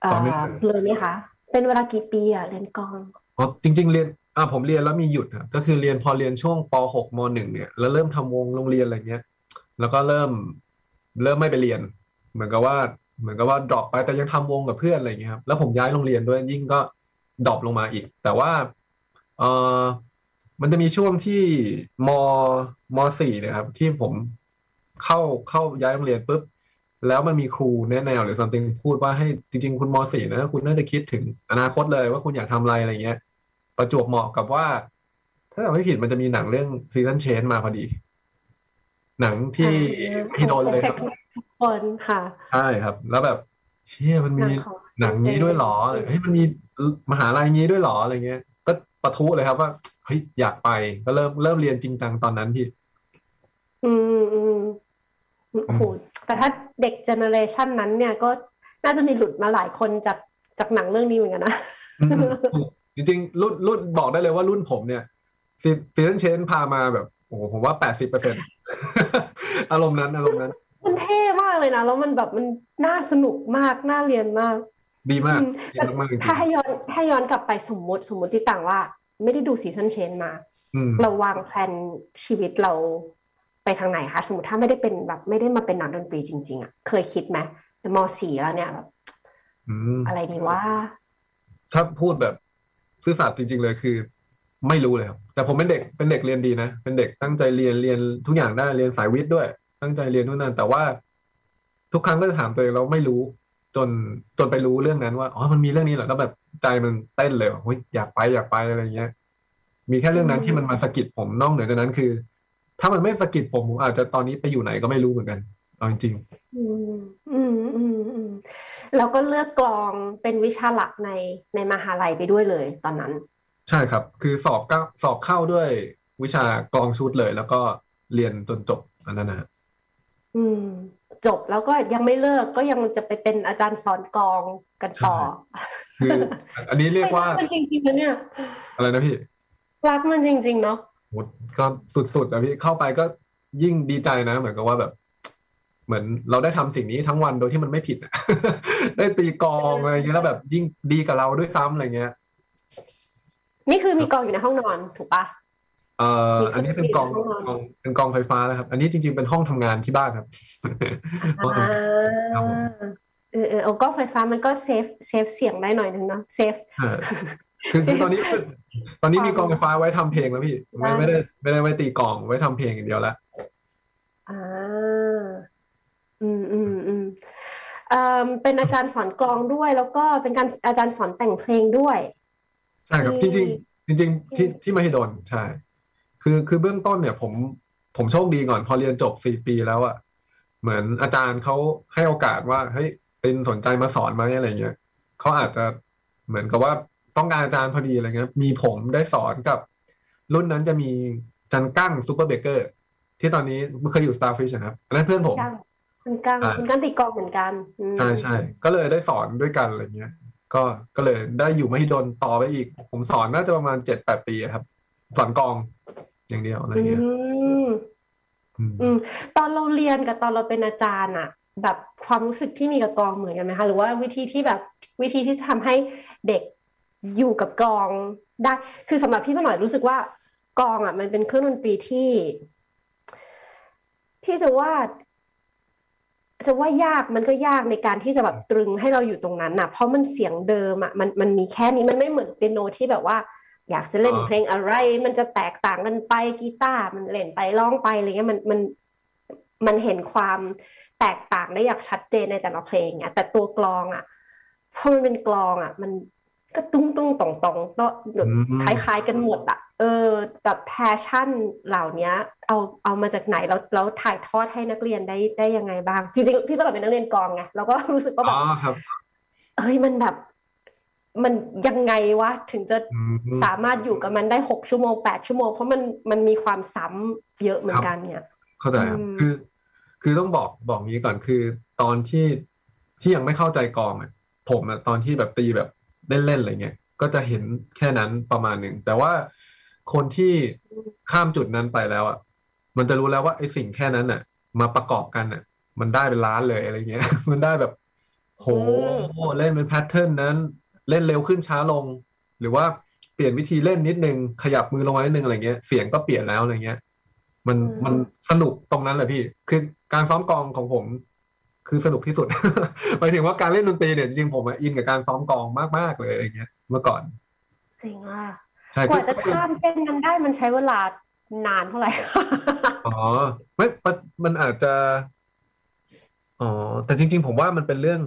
เออต่อเนื่องเลยไหมคะเป็นเวลากี่ปีอะเรียนกลองอ๋อจริง ๆ เรียนอ่าผมเรียนแล้วมีหยุดครับก็คือเรียนพอเรียนช่วงป .6 ม .1 เนี่ยแล้วเริ่มทำวงโรงเรียนอะไรเงี้ย แล้วก็เริ่ม เริ่มไม่ไปเรียน เหมือนกับว่า เหมือนกับว่า drop ไปแต่ยังทำวงกับเพื่อนอะไรเงี้ยครับแล้วผมย้ายโรงเรียนด้วยยิ่งก็ drop ลงมาอีก แต่ว่า เออ มันจะมีช่วงที่มมสี่เนะครับ ที่ผมเข้าเข้าย้ายโรงเรียนปุ๊บแล้วมันมีครูแนะแนวหรือ something พูดว่าให้จริง ๆ คุณมสี่นะคุณน่าจะคิดถึงอนาคตเลยว่าคุณอยากทำอะไรอะไรเงี้ย ประจวบเหมาะกับว่า ถ้าจำไม่ผิดมันจะมีหนังเรื่อง Season Change มาพอดี หนังที่พี่โดนเลยครับทุกคนค่ะใช่ครับ แล้วแบบ เชี่ยมันมีหนังของหนังนี้ด้วยเหรอเฮ้ยมันมีมหาลัยนี้ด้วยเหรออะไรเงี้ย ก็ปะทุเลยครับว่าเฮ้ยอยากไปก็เริ่มเริ่มเรียนจริงจังตอนนั้นพี่ อืมอืมโอ้โหแต่ถ้าเด็ก generation นั้นเนี่ยก็น่าจะมีหลุดมาหลายคนจากจากหนังเรื่องนี้เหมือนกันนะอืมถูกจริงๆรุ่นรุ่นบอกได้เลยว่ารุ่นผมเนี่ยซี Seasons Change พามาแบบโอ้โหผมว่าแปดสิบเปอร์เซ็นอารมณ์นั้นอารมณ์นั้น มันเท่มากเลยนะแล้วมันแบบมันน่าสนุกมากน่าเรียนมาก ดีมากอืมดีมากๆจริงถ้าให้ย้อนให้ย้อนกลับไปสมมติสมมติที่ต่างว่า ไม่ได้ดู Seasons Change มาๆอืมเราวางแผนชีวิตเราไปทางไหนคะ สมมติถ้าไม่ได้เป็นแบบไม่ได้มาเป็นนักดนตรีจริง ๆอะเคยคิดไหมมสี่แล้วเนี่ยแบบอืมอะไรดีว่าถ้าพูดแบบซื่อสัตย์จริง ๆ เลยคือ ไม่รู้เลยครับแต่ผมเป็นเด็กเป็นเด็กเรียนดีนะเป็นเด็กตั้งใจเรียนเรียนทุกอย่างได้เรียนสายวิทย์ด้วย ตั้งใจเรียนนู่นนั่นแต่ว่าทุกครั้งก็จะถามตัวเองเราไม่รู้ จนจนไปรู้เรื่องนั้นว่าอ๋อมันมีเรื่องนี้เหรอแล้วแบบใจมันเต้นเลยว่าเฮ้ยอยากไปอยากไปอะไรเงี้ย มีแค่เรื่องนั้นที่มันมาสะกิดผมนอกเหนือจากนั้นคือ ถ้ามันไม่สะกิดผมผมอาจจะตอนนี้ไปอยู่ไหนก็ไม่รู้เหมือนกันเอาจริงอืมอืมอืมอืมแล้วก็เลือกกลองเป็นวิชาหลักในในมหาลัยไปด้วยเลย ตอนนั้นๆใช่ครับ คือสอบก็สอบเข้าด้วยวิชากลองชุดเลย แล้วก็เรียนจนจบอันนั้นนะฮะอืม จบแล้วก็ยังไม่เลิกก็ยังจะไปเป็นอาจารย์สอนกลองกันต่อคืออันนี้เรียกว่ารัมันจริงๆนะเนี่ยอะไรนะพี่ รักมันจริง ๆ เนาะโหก็สุดๆอะพี่เข้าไปก็ยิ่งดีใจนะ เหมือนกับว่าแบบ เหมือนเราได้ทำสิ่งนี้ทั้งวันโดยที่มันไม่ผิดอะได้ตีกลองอะไรอย่างเงี้ยแล้วแบบยิ่งดีกับเราด้วยซ้ำอะไรเงี้ย นี่คือมีกลองอยู่ในห้องนอนถูกปะ เอ่อมีเครื่องอันนี้เป็นกลองดนตรีในห้องนอนกลองเป็นกลองไฟฟ้านะครับ อันนี้จริง ๆเป็นห้องทำงานที่บ้านครับห้องทำอ่างานครับผมเออเออเอากลองไฟฟ้ามันก็ save save เสียงได้หน่อยนึงเนาะ save ใช่คือคือตอนนี้คือตอนนี้มีกลองไฟฟ้าไว้ทำเพลงแล้วพี่ไม่อ่าไม่ได้ไม่ได้ไว้ตีกลองไว้ทำเพลงอย่างเดียวแล้วอ่าอืมอืมอืมเอ่อเป็นอาจารย์สอนกลองด้วย แล้วก็เป็นการอาจารย์สอนแต่งเพลงด้วย ใช่ครับจที่ริงๆจจริง ๆ ที่ที่มหิดลใช่ คือคือเบื้องต้นเนี่ย ผมผมโชคดีก่อน พอเรียนจบสี่ปีแล้วอะเหมือนอาจารย์เขาให้โอกาสว่าเฮ้ยเป็นสนใจมาสอนไหมอะไรเงี้ยเขาอาจจะเหมือนกับว่าต้องการอาจารย์พอดีอะไรเงี้ย มีผมได้สอนกับ รุ่นนั้นจะมีจันกั้งซูเปอร์เบเกอร์ที่ตอนนี้เคยอยู่ Starfish นะครับอันนั้นเพื่อนผมคุณกั้งคุณกั้งตีกองเหมือนกันใช่ใช่ก็เลยได้สอนด้วยกันอะไรเงี้ย ก็ก็เลยได้อยู่มหิดลต่อไปอีก ผมสอนน่าจะประมาณเจ็ดแปดปีครับ สอนกอง อย่างเดียวอะไรเงี้ยอืมตอนเราเรียนกับตอนเราเป็นอาจารย์อะแบบความรู้สึกที่มีกับกองเหมือนกันไหมคะหรือว่าวิธีที่แบบวิธีที่จะทำให้เด็กอยู่กับกองได้ คือสำหรับพี่มาหน่อยรู้สึกว่ากองอะ มันเป็นเครื่องดนตรีที่ ที่จะว่าจะว่ายากมันก็ยากในการที่จะแบบตรึงให้เราอยู่ตรงนั้นนะเพราะมันเสียงเดิมอะมันมันมีแค่นี้มันไม่เหมือนเปียโนที่แบบว่า อยากจะเล่นเพลงอะไร มันจะแตกต่างกันไปกีตาร์มันเล่นไปร้องไปอะไรเงี้ยมันมันมันเห็นความแตกต่างได้อย่างชัดเจนในแต่ละเพลงอะแต่ตัวกลองอะพอมันเป็นกลองอะ มันก็ตุ้งตุ้งตองตองก็คล้าย ๆ กันหมดอะ เออแบบแพชชั่นเหล่านี้เอาเอามาจากไหนแล้วแล้วถ่ายทอดให้นักเรียนได้ได้ยังไงบ้าง จริงๆพี่ก็เป็นนักเรียนกองไงเราก็รู้สึกว่าแบบเฮ้ยมันแบบ มันยังไงวะถึงจะสามารถอยู่กับมันได้หกชั่วโมงแปดชั่วโมง เพราะมันมันมีความซ้ำเยอะเหมือนกันเนี่ย เข้าใจครับคือ คือต้องบอกบอกงี้ก่อนคือ ตอนที่ที่ยังไม่เข้าใจกองอะผมอะตอนที่แบบตีแบบเล่นๆอะไรเงี้ยก็จะเห็นแค่นั้นประมาณหนึ่งแต่ว่าคนที่ข้ามจุดนั้นไปแล้วอะมันจะรู้แล้วว่าไอ้สิ่งแค่นั้นอะ มาประกอบกันอะ มันได้เป็นล้านเลยอะไรเงี้ย มันได้แบบ โหเล่นเป็นแพทเทิร์นนั้น เล่นเร็วขึ้นช้าลง หรือว่าเปลี่ยนวิธีเล่นนิดนึง ขยับมือลงมานิดนึงอะไรเงี้ยเสียงก็เปลี่ยนแล้วอะไรเงี้ย มันมันสนุกตรงนั้นแหละพี่คือการซ้อมกองของผม คือสนุกที่สุดหมายถึงว่าการเล่นดนตรีเนี่ยจริงๆผมอินกับการซ้อมกองมากๆเลยอะไรเงี้ย เมื่อก่อน จริงอะกว่าจะข้ามเส้นนั้นได้มันใช้เวลานานเท่าไหร่ อ๋อไม่มันอาจจะ อ๋อ แต่จริง ๆ ผมว่ามันเป็นเรื่อง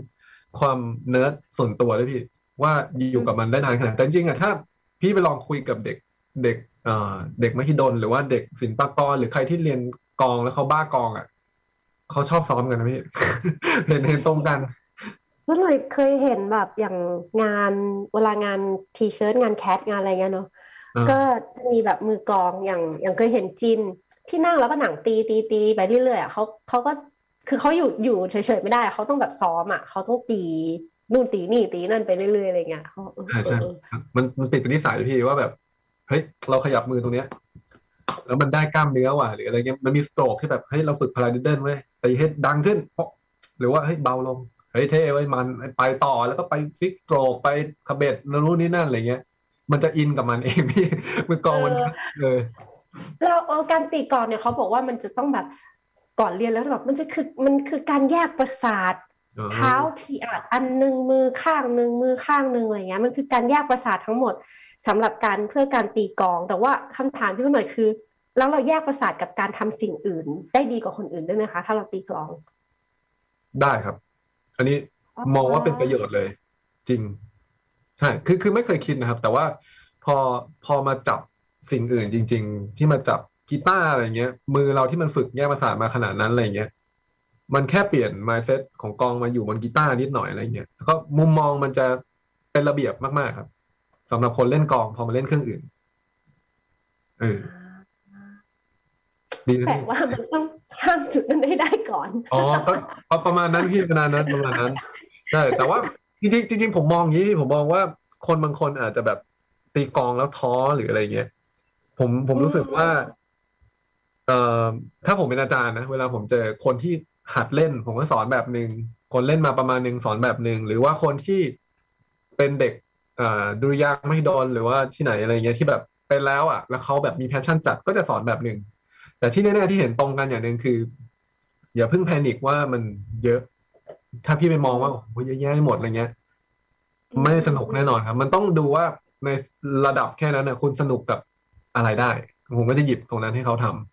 ความเนิร์ดส่วนตัวด้วยพี่ ว่าอยู่กับมันได้นานขนาดแต่จริงๆอะถ้าพี่ไปลองคุยกับเด็กเด็กเด็กมหิดลหรือว่าเด็กศิลปากรหรือใครที่เรียนกองแล้วเขาบ้ากองอะเขาชอบซ้อมกันนะพี่เห็นเห็นตรงกันแล้วหน่อยเคยเห็นแบบอย่างงานเวลางานทีเชิร์ตงานแคทงานอะไรเงี้ยเนาะก็จะมีแบบมือกองอย่างอย่างเคยเห็นจินที่นั่งแล้วก็หนังตีตีตีไปเรื่อยๆอะเขาเขาก็คือเขาอยู่อยู่เฉยๆไม่ได้เขาต้องแบบซ้อมอะเขาต้องตี นู่นตีนี่ตีนั่นไปเรื่อยๆอะไรเงี้ยใช่ใช่มันมันติดเป็นนิสัยพี่ว่าแบบเฮ้ยเราขยับมือตรงเนี้ย แล้วมันได้กล้ามเนื้อว่ะหรืออะไรเงี้ยมันมีสโตรกที่แบบเฮ้ยเราฝึกพาราดิเดิลไว้ตีให้ดังขึ้นหรือว่าเฮ้ยเบาลงเฮ้ยเท่ไว้มันไปต่อแล้วก็ไปฟิกสโตรกไปคาเบตนู่นนี่นั่นอะไรเงี้ย มันจะอินกับมันเองพี่มือกองมันเลยแล้วการตีกองเนี่ยเขาบอกว่ามันจะต้องแบบก่อนเรียนแล้วแบบมันจะคือมันคือการแยกประสาท เท้าทีอาจอันหนึ่งมือข้างหนึ่งมือข้างหนึ่งอะไรเงี้ยมันคือการแยกประสาททั้งหมดสำหรับการเพื่อการตีกอง แต่ว่าคำถามที่พี่หน่อยคือ แล้วเราแยกประสาทกับการทำสิ่งอื่น ได้ดีกว่าคนอื่นได้ไหมคะ ถ้าเราตีกลอง ได้ครับ อันนี้มองว่าเป็นประโยชน์เลย จริง ใช่ คือคือไม่เคยคิดนะครับ แต่ว่าพอพอมาจับสิ่งอื่นจริง ๆ ที่มาจับกีตาร์อะไรเงี้ยมือเราที่มันฝึกแยกประสาทมาขนาดนั้นอะไรเงี้ย มันแค่เปลี่ยน mindset ของกองมาอยู่บนกีตาร์นิดหน่อยอะไรเงี้ยแล้วก็มุมมองมันจะเป็นระเบียบมากๆครับสำหรับคนเล่นกองพอมาเล่นเครื่องอื่นเออดีแต่ว่ามันต้องข้ามจุดนั้นให้ได้ก่อนอ๋อก็ประมาณนั้นพี่ประมาณนั้นประมาณนั้นใช่แต่ว่าจริงจริงผมมองอย่างนี้ผมมองว่าคนบางคนอาจจะแบบตีกองแล้วท้อหรืออะไรเงี้ยผมผมรู้สึกว่า เอ่อถ้าผมเป็นอาจารย์นะเวลาผมเจอคนที่ หัดเล่น ผมก็สอนแบบหนึ่งคนเล่นมาประมาณหนึ่งสอนแบบหนึ่งหรือว่าคนที่เป็นเด็กดุริยางค์มหิดลหรือว่าที่ไหนอะไรเงี้ยที่แบบเป็นแล้วอะ แล้วเขาแบบมี passion จัดก็จะสอนแบบหนึ่งแต่ที่แน่ๆที่เห็นตรงกันอย่างหนึ่งคือ อย่าเพิ่ง panic ว่ามันเยอะ ถ้าพี่ไปมองว่าโอ้ยเยอะแยะหมดอะไรเงี้ย ไม่สนุกแน่นอนครับ มันต้องดูว่าในระดับแค่นั้นนะคุณสนุกกับอะไรได้ ผมก็จะหยิบตรงนั้นให้เขาทำ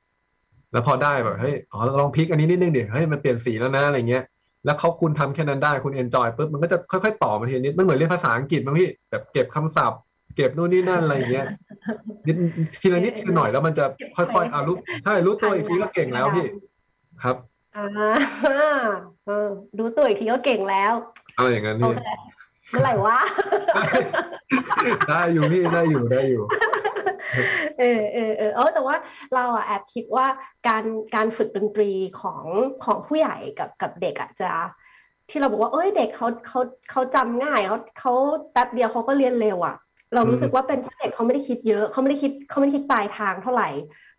แล้วพอได้แบบเฮ้ยอ๋อลองพลิกอันนี้นิดนึงเดี๋ยวเฮ้ยมันเปลี่ยนสีแล้วนะอะไรเงี้ยแล้วเขาคุณทำแค่นั้นได้คุณเอนจอยปุ๊บมันก็จะค่อยๆ ต่อมาทีนี้มันเหมือนเรียนภาษาอังกฤษบางพี่แบบเก็บคำศัพท์ เก็บนู่นนี่นั่นอะไรเงี้ยนิดทีละนิดทีละหน่อยแล้วมันจะค่อยๆอ่ารู้ใช่รู้ตัวอีกทีก็เก่งแล้วพี่ครับอ่าเออรู้ตัวอีกทีก็เก่งแล้วอะไรอย่างนั้นโอพี่เคเมื่อไหร่วะได้อยู่พี่ได้อยู่ได้อยู่ เออเออเออเออแต่ว่าเราอะแอบคิดว่าการการฝึกดนตรีของของผู้ใหญ่กับกับเด็กอะจะที่เราบอกว่าเอ้ยเด็กเขาเขาเขาจำง่ายเขาเขาแป๊บเดียวเขาก็เรียนเร็วอะเรารู้สึกว่าเป็นเพราะเด็กเขาไม่ได้คิดเยอะเขาไม่ได้คิดเขาไม่ได้คิดปลายทางเท่าไหร่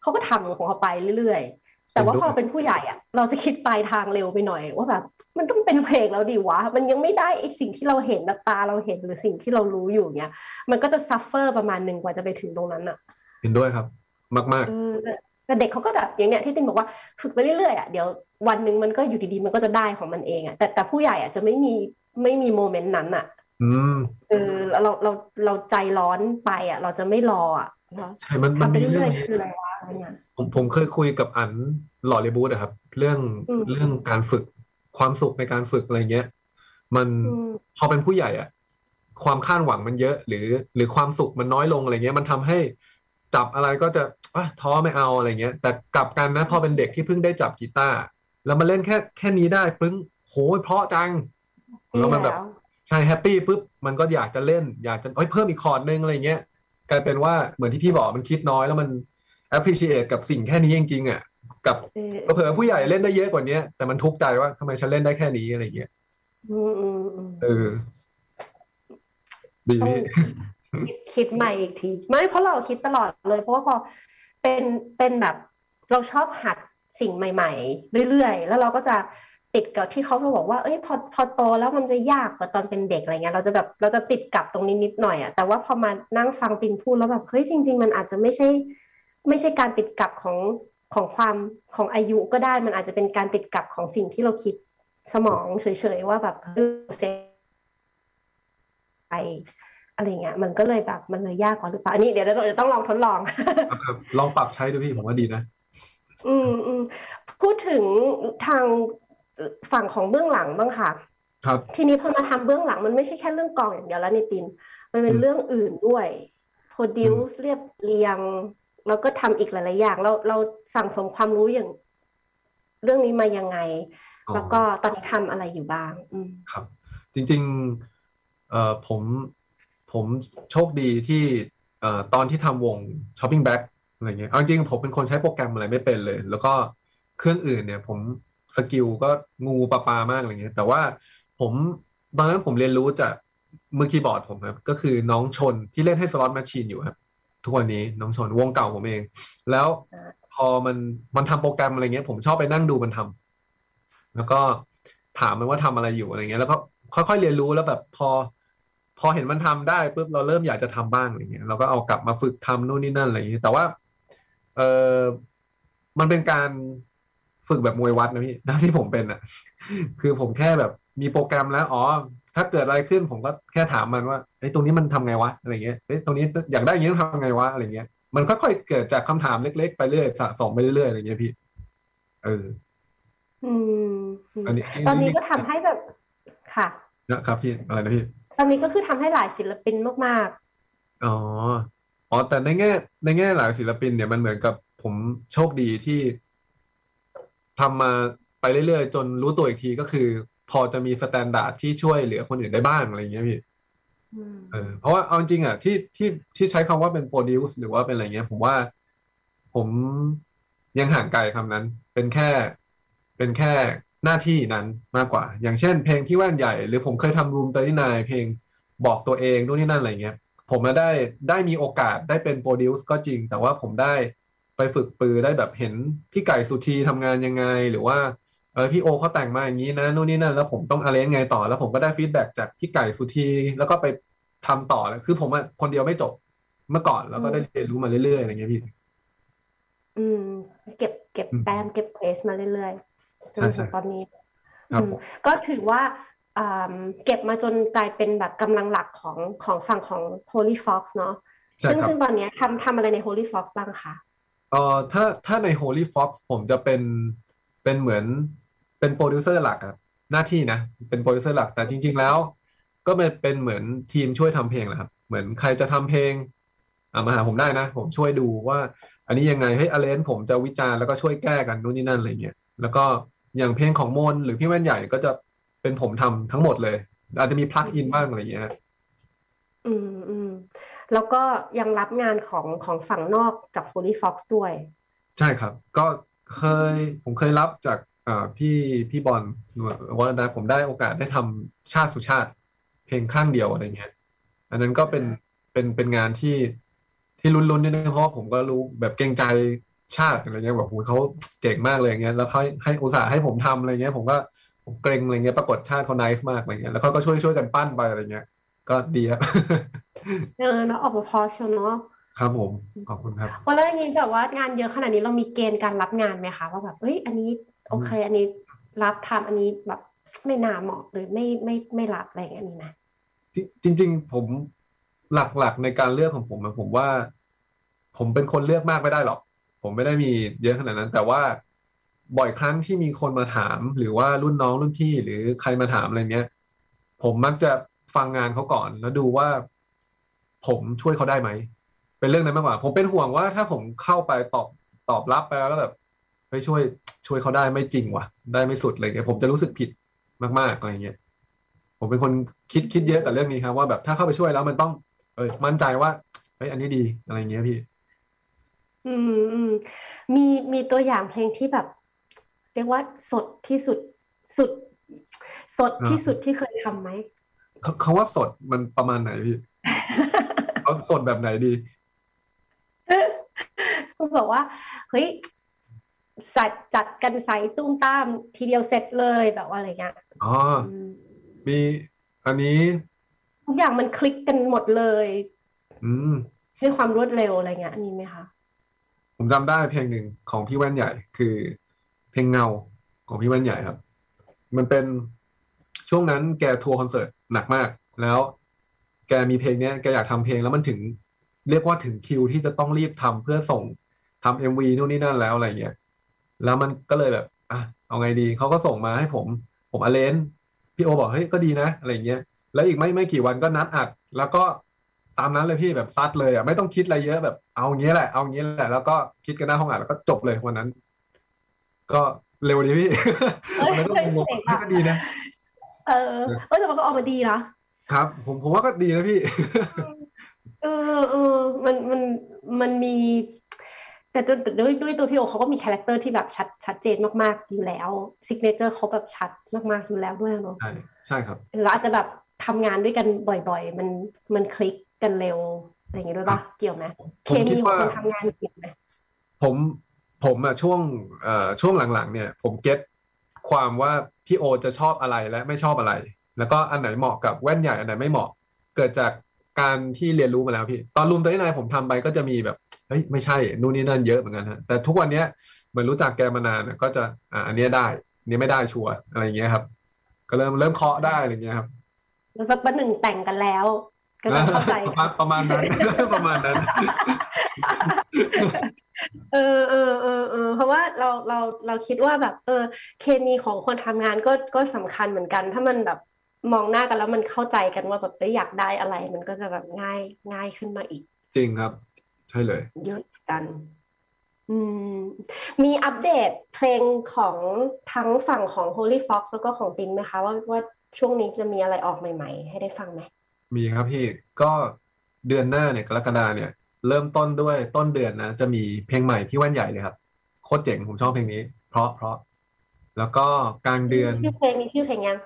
เขาก็ทำของเขาไปเรื่อยๆ แต่ว่าพอเราเป็นผู้ใหญ่อะเราจะคิดปลายทางเร็วไปหน่อย ว่าแบบมันต้องเป็นเพลงแล้วดิวะ มันยังไม่ได้ไอ้สิ่งที่เราเห็นแบบตาเราเห็นหรือสิ่งที่เรารู้อยู่เนี้ยมันก็จะ suffer ประมาณหนึ่งกว่าจะไปถึงตรงนั้นอะเห็นด้วยครับ มากเออแต่แต่เด็กเขาก็แบบอย่างเนี้ยที่ตินบอกว่าฝึกไปเรื่อยๆอะเดี๋ยววันหนึ่งมันก็อยู่ดีๆมันก็จะได้ของมันเองอะแต่แต่ผู้ใหญ่อะจะไม่มีไม่มีโมเมนต์นั้นอะๆอืมเออแล้วเราเราเราใจร้อนไปอะ เราจะไม่รออะเราใช่มันมันทำไปมีเรื่เรื่อองยๆคืออะไรวะอะไรเงี้ย ผมผมเคยคุยกับอันหล่อเรบูดอะครับ เรื่องอืมเรื่องการฝึกความสุขในการฝึกอะไรเงี้ย มันอืมพอเป็นผู้ใหญ่อะความคาดหวังมันเยอะ หรือหรือความสุขมันน้อยลงอะไรเงี้ย มันทำให้จับอะไรก็จะอะท้อไม่เอาอะไรเงี้ย แต่กลับกันนะพอเป็นเด็กที่เพิ่งได้จับกีตาร์แล้วมาเล่นแค่แค่นี้ได้ปึ้งโหยเพราะจังแล้วมันแบบแล้วใช่ happy ปุ๊บมันก็อยากจะเล่น อยากจะเอ้ยเพิ่มอีกคอร์ดนึงอะไรเงี้ยกลายเป็นว่าเหมือนที่พี่บอกมันคิดน้อยแล้วมัน appreciate กับสิ่งแค่นี้จริงๆอะกับเออเผื่อผู้ใหญ่เล่นได้เยอะกว่านี้แต่มันทุกข์ใจว่าทำไมฉันเล่นได้แค่นี้อะไรเงี้ยอืมอืมอืมเออดีต้องพี่คิดคิดใหม่อีกที ไม่เพราะเราคิดตลอดเลย เพราะว่าพอเป็นเป็นแบบ เราชอบหัดสิ่งใหม่ ๆ เรื่อยๆ แล้วเราก็จะติดกับที่เขาบอกว่า เอ้ยพอพอโตแล้วมันจะยากกว่าตอนเป็นเด็กอะไรเงี้ย เราจะแบบเราจะติดกับตรงนี้นิดหน่อยอะแต่ว่าพอมานั่งฟังตินพูดแล้วแบบเฮ้ยจริง ๆ มันอาจจะไม่ใช่ ไม่ใช่การติดกับของของความของอายุก็ได้ มันอาจจะเป็นการติดกับของสิ่งที่เราคิดสมองเฉยๆว่าแบบเฮ้ยเซไปอะไรเงี้ย มันก็เลยแบบมันเลยยากกว่าหรือเปล่าอันนี้เดี๋ยวเราจะต้องลองทดลองครับลองปรับใช้ดูพี่ผมว่าดีนะ อืมอืมพูดถึงทางฝั่งของเบื้องหลังบ้างค่ะ ครับ ทีนี้พอมาทำเบื้องหลังมันไม่ใช่แค่เรื่องกลองอย่างเดียวแล้วในติน มันเป็นอืมเรื่องอื่นด้วย produce เรียบเรียง แล้วก็ทำอีกหลาย ๆ อย่าง เราเราสั่งสมความรู้อย่าง เรื่องนี้มายังไงอ๋อแล้วก็ตอนนี้ทำอะไรอยู่บ้างอืมครับ จริงๆเอ่อผมผมโชคดีที่เอ่อตอนที่ทำวง Shopping Back อะไรเงี้ยเอาจริงๆผมเป็นคนใช้โปรแกรมอะไรไม่เป็นเลย แล้วก็เครื่องอื่นเนี่ย ผม skill ก็งูปลาปามากอะไรเงี้ย แต่ว่าผมตอนนั้นผมเรียนรู้จากมือคีย์บอร์ดผมครับ ก็คือน้องชนที่เล่นให้ Slot Machine อยู่ครับ ทุกวันนี้น้องชนวงเก่าผมเอง แล้วอ่าพอมันมันทำโปรแกรมอะไรเงี้ย ผมชอบไปนั่งดูมันทำแล้วก็ถามมันว่าทำอะไรอยู่อะไรเงี้ย แล้วก็ค่อยๆเรียนรู้แล้วแบบพอ พอเห็นมันทำได้ปุ๊บเราเริ่มอยากจะทำบ้างอะไรเงี้ยเราก็เอากลับมาฝึกทำนู่นนี่นั่นอะไรอย่างเงี้ยแต่ว่า เออมันเป็นการฝึกแบบมวยวัดนะพี่นะที่ผมเป็นอะ คือผมแค่แบบมีโปรแกรมแล้วอ๋อ ถ้าเกิดอะไรขึ้นผมก็แค่ถามมันว่าไอ้ยตรงนี้มันทำไงวะอะไรเงี้ยเอ้ยตรงนี้อยากได้อย่างนี้ต้องทำไงวะอะไรเงี้ยมันค่อยๆเกิดจากคำถามเล็ก ๆ ไปเรื่อยสะสมไปเรื่อยๆอะไรเงี้ยพี่เอออืมอืมอันนี้ตอนนี้ก็ทำให้แบบค่ะนะครับพี่อะไรนะพี่ตอนนี้ก็คือทำให้หลายศิลปินมากอ๋ออ๋อแต่ในแง่ ในแง่หลายศิลปินเนี่ยมันเหมือนกับผมโชคดีที่ทำมาไปเรื่อยๆ จนรู้ตัวอีกทีก็คือ พอจะมี standard ที่ช่วยเหลือคนอื่นได้บ้างอะไรอย่างเงี้ยพี่ๆอืมเออเพราะว่าเอาจริงๆอะที่ที่ที่ใช้คำว่าเป็น produce หรือว่าเป็นอะไรเงี้ย ผมว่า ผมยังห่างไกลคำนั้น เป็นแค่ เป็นแค่หน้าที่นั้นมากกว่า อย่างเช่น เพลงที่แว่นใหญ่ หรือผมเคยทำรูมเตอร์ที่นายเพลงบอกตัวเองนู่นนี่นั่นอะไรเงี้ย ผมมาได้ได้มีโอกาสได้เป็น produce ก็จริง แต่ว่าผมได้ไปฝึกปรือได้แบบเห็นพี่ไก่สุธีทำงานยังไง หรือว่า เออพี่โอเขาแต่งมาอย่างนี้นะนู่นนี่นั่นแล้วผมต้อง arrange ไงต่อ แล้วผมก็ได้ feedback จากพี่ไก่สุธีแล้วก็ไปทำต่อแล้วคือผมอะคนเดียวไม่จบเมื่อก่อนแล้วก็ได้เรียนรู้มาเรื่อยๆอะไรเงี้ยพี่ อืม เก็บเก็บอืมแต้มเก็บเพสมาเรื่อยๆจใช่นใช่ถึงตอนนี้ครับอืมผมก็ถือว่าอ่าเก็บมาจนกลายเป็นแบบกำลังหลักของของฝั่งของ Holy Fox เนาะใช่ซึ่งครับซึ่งตอนเนี้ยทำทำอะไรใน Holy Fox บ้างคะเอ่อถ้าถ้าใน Holy Fox ผมจะเป็นเป็นเหมือน เป็นโปรดิวเซอร์หลักครับหน้าที่นะ เป็นโปรดิวเซอร์หลัก แต่จริง ๆ แล้ว ก็เป็นเป็นเหมือนทีมช่วยทำเพลงแหละครับ เหมือนใครจะทำเพลงอ่ามาหาผมได้นะ ผมช่วยดูว่า อันนี้ยังไงให้ arrange ผมจะวิจารณ์แล้วก็ช่วยแก้กันนู่นนี่นั่นอะไรเงี้ยแล้วก็อย่างเพลงของมนหรือพี่แว่นใหญ่ก็จะเป็นผมทำทั้งหมดเลย อาจจะมี plug-in บ้างอะไรเงี้ยอืมอืมแล้วก็ยังรับงานของของฝั่งนอกจาก Holy Fox ด้วย ใช่ครับ ก็เคยผมเคยรับจากอ่า พี่พี่บอลว่านะผมได้โอกาสได้ทำชาติสุชาติ เพลงข้างเดียวอะไรเงี้ย อันนั้นก็เป็นเป็นเป็นงานที่ที่ลุ้นๆนิดนึงเพราะว่าผมก็รู้แบบเกรงใจชาติอะไรเงี้ยแบบโอ้ยเขาเจ๋งมากเลยอย่างเงี้ยแล้วเขาให้อุตส่าห์ให้ผมทำอะไรเงี้ย ผมก็ผมเกรงอะไรเงี้ยปรากฏชาติเขา nice มากอะไรเงี้ยแล้วเขาก็ช่วยช่วยกันปั้นไปอะไรเงี้ย ก็ดีครับเออเนาะออกมาพอเชียวเนาะครับผมขอบคุณครับว่าแล้วอย่างนี้แบบว่างานเยอะขนาดนี้เรามีเกณฑ์การรับงานไหมคะว่าแบบเอ้ยอันนี้โอเค อันนี้รับทำอันนี้แบบไม่น่าเหมาะหรือไม่ไม่ไม่รับอะไรอย่างเงี้ยมีไหมจริง ๆ ผมหลักๆในการเลือกของผมอะผมว่า ผมเป็นคนเลือกมากไม่ได้หรอก ผมไม่ได้มีเยอะขนาดนั้น แต่ว่าบ่อยครั้งที่มีคนมาถาม หรือว่ารุ่นน้องรุ่นพี่ หรือใครมาถามอะไรเนี้ย ผมมักจะฟังงานเขาก่อน แล้วดูว่า ผมช่วยเขาได้ไหมเป็นเรื่องนั้นมากกว่า ผมเป็นห่วงว่าถ้าผมเข้าไปตอบตอบรับไปแล้วแบบ ไม่ช่วย ช่วยเขาได้ไม่จริงว่ะ ได้ไม่สุดอะไรเงี้ยผมจะรู้สึกผิดมากๆอะไรเงี้ยผมเป็นคนคิดคิดเยอะกับเรื่องนี้ครับ ว่าแบบถ้าเข้าไปช่วยแล้วมันต้อง เออมั่นใจว่าเฮ้ยอันนี้ดีอะไรเงี้ยพี่ อืมอืมมีมีตัวอย่างเพลงที่แบบ เรียกว่าสดที่สุดสุด สดที่สุดที่เคยทำไหมเขาเขาว่าสดมันประมาณไหนพี่เขาสดแบบไหนดีคือบอกว่าเฮ้ย สัดจัดกันใส่ตุ้มตามทีเดียวเสร็จเลยแบบว่าอะไรเงี้ยอ๋ออืมมีอันนี้ทุกอย่างมันคลิกกันหมดเลย อืมด้วยความรวดเร็วอะไรเงี้ยอันนี้ไหมคะผมจำได้เพลงหนึ่งของพี่แว่นใหญ่ คือเพลงเงาของพี่แว่นใหญ่ครับ มันเป็นช่วงนั้นแกทัวร์คอนเสิร์ตหนักมาก แล้ว แกมีเพลงเนี้ยแกอยากทำเพลงแล้วมันถึง เรียกว่าถึงคิวที่จะต้องรีบทำเพื่อส่งทำเอ็มวีนู่นนี่นั่นแล้วอะไรเงี้ย แล้วมันก็เลยแบบอะเอาไงดีเขาก็ส่งมาให้ผม ผมอเลนพี่โอบอกเฮ้ยก็ดีนะอะไรเงี้ยแล้วอีกไม่ไม่กี่วันก็นัดอัด แล้วก็ตามนั้นเลยพี่แบบซัดเลยอะไม่ต้องคิดอะไรเยอะแบบเอางี้แหละเอางี้แหละแล้วก็คิดกันหน้าห้องอัดแล้วก็จบเลยวันนั้น ก็เร็วดีพี่วันนั้นก็งงๆเฮ้ยก็ดีนะเออเออแต่มันก็ออกมาดีนะครับ ผมผมว่าก็ดีนะพี่เออเออมันมันมันมี แต่ตัวแต่ด้วยด้วยตัวพี่โอเขาก็มี character ที่แบบชัดชัดเจนมากๆอยู่แล้ว signature เขาแบบชัดมากๆอยู่แล้วด้วยเนาะใช่ใช่ครับเราอาจจะแบบทำงานด้วยกันบ่อยๆ มันมันคลิกกันเร็วอะไรอย่างงี้ด้วยป่ะเกี่ยวไหมผมเคคิมีดของว่าคนทำงานเกี่ยวไหมผมผมอะช่วงเอ่อช่วงหลังๆ เนี่ย ผมเก็ตความว่าพี่โอจะชอบอะไรและไม่ชอบอะไร แล้วก็อันไหนเหมาะกับแว่นใหญ่อันไหนไม่เหมาะ เกิดจากการที่เรียนรู้มาแล้วพี่ ตอนรูมตัวนี้นายผมทำไปก็จะมีแบบ เฮ้ยไม่ใช่นู่นนี่นั่นเยอะเหมือนกันฮะแต่ทุกวันเนี้ยเหมือนรู้จักแกมานานอะก็จะอ่าอันเนี้ยได้อันนี้ไม่ได้ชัวร์อะไรอย่างเงี้ยครับ ก็เริ่มเริ่มเคาะได้อะไรอย่างเงี้ยครับแล้วสักวันหนึ่งแต่งกันแล้วก็ต้องเข้าใจประมาณประมาณนั้นประมาณนั้น เออเออเออเออเพราะว่าเราเราเราคิดว่าแบบ เออ เคมีของคนทำงานก็ก็สำคัญเหมือนกัน ถ้ามันแบบมองหน้ากันแล้วมันเข้าใจกันว่าแบบเอ้ยอยากได้อะไร มันก็จะแบบง่ายง่ายขึ้นมาอีก จริงครับ ใช่เลย เยอะกันอืมมีอัปเดตเพลงของทั้งฝั่งของ Holy Fox แล้วก็ของตินไหมคะ ว่าว่าช่วงนี้จะมีอะไรออกใหม่ ๆ ให้ได้ฟังไหม มีครับพี่ก็เดือนหน้าเนี่ยกรกฎาเนี่ย เริ่มต้นด้วยต้นเดือนนะ จะมีเพลงใหม่พี่แว่นใหญ่เลยครับ โคตรเจ๋งผมชอบเพลงนี้ เพราะเพราะแล้วก็กลางเดือนมีชื่อเพลงมีชื่อเพลงยัง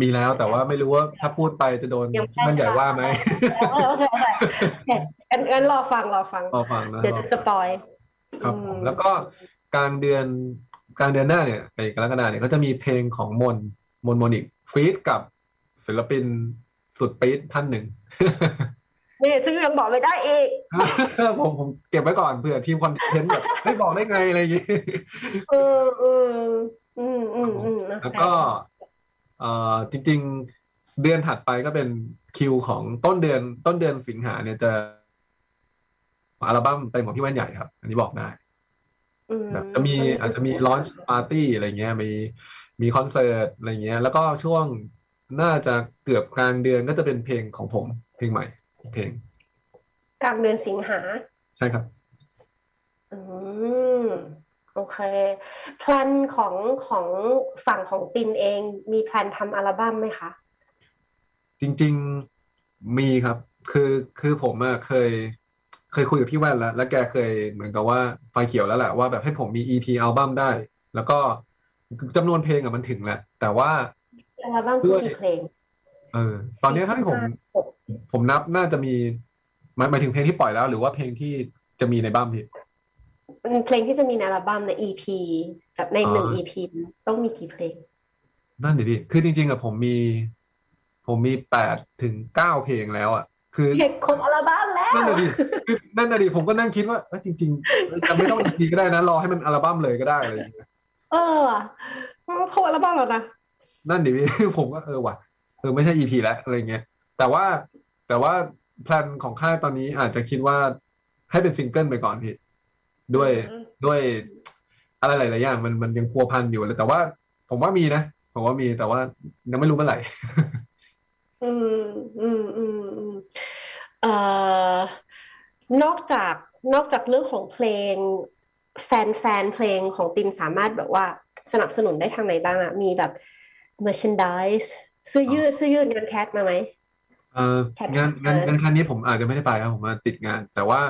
มีแล้วแต่ว่าไม่รู้ว่าถ้าพูดไปจะโดนยังพี่แว่นใหญ่ว่าไหมโอเคโอเคโอเคงั้นงั้นรอฟังรอฟังรอฟังนะเดี๋ยวจะ spoil ครับผมอืมแล้วก็กลางเดือนกลางเดือนหน้าเนี่ยไอ้กรกฎาเนี่ยก็จะมีเพลงของมนมนมนอีก feat กับศิลปินสุดปี๊ดท่านหนึ่งนี่ซึ่งยังบอกไม่ได้อีกผมผมเก็บไว้ก่อนเผื่อทีม content แบบไม่บอกได้ไงอะไรอย่างงี้เออเอออืมอืมอืมโอเคแล้วก็เอ่อ จริง ๆ เดือนถัดไปก็เป็นคิวของต้นเดือนต้นเดือนสิงหาเนี่ยจะอัลบั้มเต็มของพี่แว่นใหญ่ครับ อันนี้บอกได้อืมแบบจะมีอาจจะมีลอนช์ปาร์ตี้อะไรเงี้ย มีมีคอนเสิร์ตอะไรเงี้ย แล้วก็ช่วงน่าจะเกือบกลางเดือนก็จะเป็นเพลงของผม เพลงใหม่อีกเพลง กลางเดือนสิงหา ใช่ครับ อืม โอเคแพลนของของฝั่งของตินเองมีแพลนทำอัลบั้มไหมคะ จริงๆมีครับ คือคือผมอะเคย เคยคุยกับพี่แว่นแล้ว แล้วแกเคยเหมือนกับว่าไฟเขียวแล้วแหละว่าแบบให้ผมมี EP อัลบั้มได้ แล้วก็จำนวนเพลงอะมันถึงแหละ แต่ว่าอัลบั้มคือกี่เพลง เออ ตอนนี้ถ้าให้ผมหกผมนับน่าจะมีหมายหมายถึงเพลงที่ปล่อยแล้ว หรือว่าเพลงที่จะมีในบั้มพี่ เป็นเพลงที่จะมีในอัลบั้มใน EP แบบในหนึ่งอ๋อ EP ต้องมีกี่เพลง นั่นดิพี่คือจริงๆอะผมมี ผมมีแปดถึงเก้าเพลงแล้วอะคือเพลงครบอัลบั้มแล้วนั่นน่ะดิคือนั่นน่ะดิผมก็นั่งคิดว่าเอ้ยจริงๆจะไม่ต้อง EP ก็ได้นะรอให้มันอัลบั้มเลยก็ได้อะไรอย่างเงี้ยเออครบอัลบั้มแล้วนะนั่นดิพี่ผมก็เออว่ะเออไม่ใช่ EP แล้วอะไรเงี้ยแต่ว่าแต่ว่าแพลนของค่ายตอนนี้อาจจะคิดว่าให้เป็นซิงเกิลไปก่อนพี่ ด้วยอืมด้วยอะไรหลายๆอย่างมันมันยังพัวพันอยู่เลยแต่ว่า ผมว่ามีนะผมว่ามีแต่ว่ายังไม่รู้เมื่อไหร่ อืมอืมอืมอืมเอ่อนอกจากนอกจากเรื่องของเพลง แฟนแฟนเพลงของติมสามารถแบบว่าสนับสนุนได้ทางไหนบ้างอะมีแบบ merchandise เสื้อยืดเสื้อยืดงาน Cat มาไหมเอ่อ Cat งานงานเอองานครั้งนี้ผมอาจจะไม่ได้ไปครับผมมาติดงาน แต่ว่า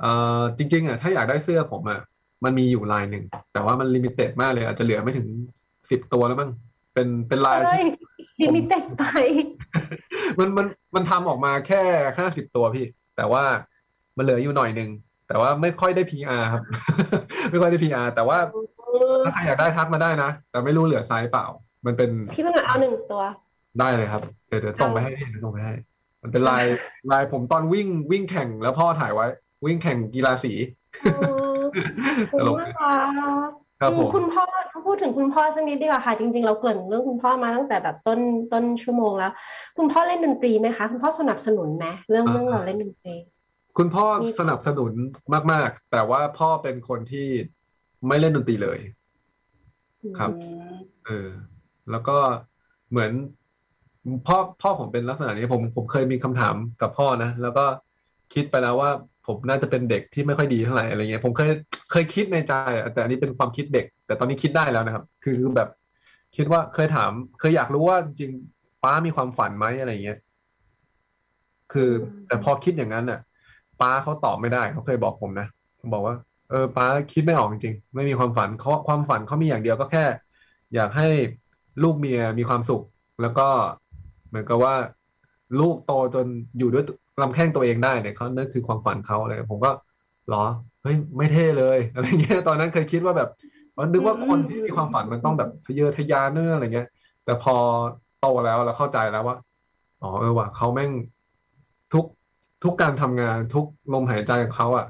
เอ่อจริงๆอะถ้าอยากได้เสื้อผมอะมันมีอยู่ลายหนึ่ง แต่ว่ามัน limited มากเลย อาจจะเหลือไม่ถึงสิบตัวแล้วมั้งเป็นเป็นลายเฮ้ที่ย limited ไป มันมันมันทำออกมาแค่ห้าสิบตัวพี่ แต่ว่ามันเหลืออยู่หน่อยหนึ่งแต่ว่าไม่ค่อยได้ PR ครับ ไม่ค่อยได้ PR แต่ว่าถ้าใครอยากได้ทักมาได้นะ แต่ไม่รู้เหลือไซส์เปล่า มันเป็นพี่เพิ่งเอาหนึ่งตัว ได้เลยครับ เดี๋ยวเดี๋ยวส่งไปให้เดี๋ยวส่งไปให้ มันเป็นลายลายผมตอนวิ่งวิ่งแข่งแล้วพ่อถ่ายไว้ วิ่งแข่งกีฬาสีตลกน่ารักครับอืผมมคุณพ่อถ้าพูดถึงคุณพ่อสักนิดดีกว่าค่ะ จริง ๆ เราเกริ่นเรื่องคุณพ่อมาตั้งแต่แบบต้นต้นชั่วโมงแล้ว คุณพ่อเล่นดนตรีไหมคะ คุณพ่อสนับสนุนไหมเรื่องเรื่องเราเล่นดนตรี คุณพ่อมีสนับสนุนมาก ๆ แต่ว่าพ่อเป็นคนที่ไม่เล่นดนตรีเลย ครับอืมเออ แล้วก็เหมือนพ่อพ่อผมเป็นลักษณะนี้ผมผมเคยมีคำถามกับพ่อนะ แล้วก็คิดไปแล้วว่า ผมน่าจะเป็นเด็กที่ไม่ค่อยดีเท่าไหร่อะไรเงี้ยผมเคยเคยคิดในใจแต่อันนี้เป็นความคิดเด็ก แต่ตอนนี้คิดได้แล้วนะครับ คือคือแบบคิดว่าเคยถาม เคยอยากรู้ว่าจริงป้ามีความฝันไหมอะไรเงี้ยคือแต่พอคิดอย่างนั้นน่ะ ป้าเขาตอบไม่ได้เขาเคยบอกผมนะเขาบอกว่า เออป้าคิดไม่ออกจริงๆไม่มีความฝันเขาความฝันเขามีอย่างเดียวก็แค่ อยากให้ลูกเมียมีความสุข แล้วก็เหมือนกับว่า ลูกโตจนอยู่ด้วย ลำแข้งตัวเองได้เนี่ยเขานั่นคือความฝันเขาอะไรผมก็เหรอเฮ้ยไม่เท่เลยอะไรเงี้ยตอนนั้นเคยคิดว่าแบบอ๋อนึกว่าคนที่มีความฝันมันต้องแบบทะเยอทะยานเนื้ออะไรเงี้ย แต่พอโตแล้วเราเข้าใจแล้วว่าอ๋อเออว่ะเขาแม่งทุกทุกการทำงานทุกลมหายใจของเขาอะ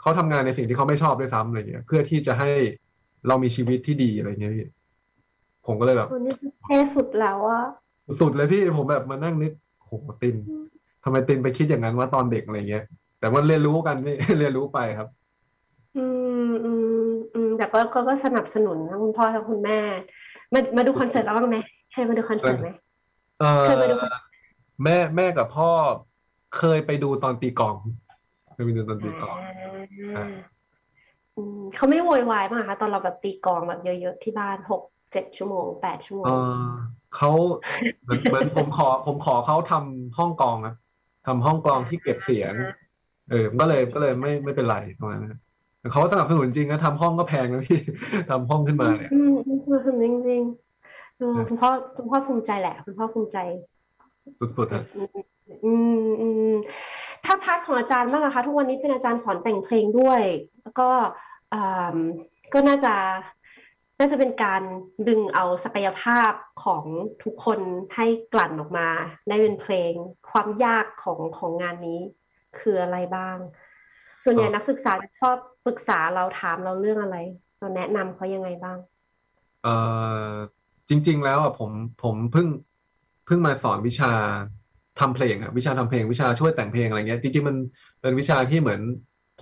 เขาทำงานในสิ่งที่เขาไม่ชอบด้วยซ้ำอะไรเงี้ย เพื่อที่จะให้เรามีชีวิตที่ดีอะไรเงี้ยพี่ผมก็เลยแบบคนนี้เท่สุดแล้วอะสุดเลยพี่ผมแบบมานั่งนึกโหติน ทำไมตินไปคิดอย่างนั้นว่าตอนเด็กอะไรเงี้ย แต่ว่าเรียนรู้กันพี่เรียนรู้ไปครับ อืมอืมอืมแต่ก็ก็ก็สนับสนุนทั้งคุณพ่อทั้งคุณแม่ มามาดูคอนเสิร์ตเราบ้างไหมเคยมาดูคอนเสิร์ตไหมเออเคยไปดูคอนแม่แม่กับพ่อเคยไปดูตอนตีกลองเคยไปดูตอนตีกลองอ่าอืมเขาไม่โวยวายมากคะตอนเราแบบตีกลองแบบเยอะๆที่บ้านหกเจ็ดชั่วโมงแปดชั่วโมงเออเขาเหมือนเหมือนผมขอ ผมขอเขาทำห้องกลองนะ ทำห้องกลองที่เก็บเสียง เออก็เลยก็เลยไม่ไม่เป็นไรตรงนั้นนะแต่เขาสนับสนุนจริงนะทำห้องก็แพงนะพี่ทำห้องขึ้นมาเนี่ยอืมอืมอืมจริงจริงๆอืมใช่คุณพ่อคุณพ่อภูมิใจแหละ คุณพ่อภูมิใจ สุดๆนะอืมอืมถ้าพาร์ทของอาจารย์บ้างนะคะ ทุกวันนี้เป็นอาจารย์สอนแต่งเพลงด้วย แล้วก็อ่าก็น่าจะ น่าจะเป็นการดึงเอาศักยภาพของทุกคนให้กลั่นออกมาได้เป็นเพลง ความยากของของงานนี้คืออะไรบ้าง ส่วนใหญ่นักศึกษาชอบปรึกษาเราถามเราเรื่องอะไร เราแนะนำเขายังไงบ้าง เอ่อจริง ๆ แล้วอะผมผมเพิ่งเพิ่งมาสอนวิชาทำเพลงอะวิชาทำเพลงวิชาช่วยแต่งเพลงอะไรเงี้ยจริงๆมันเป็นวิชาที่เหมือน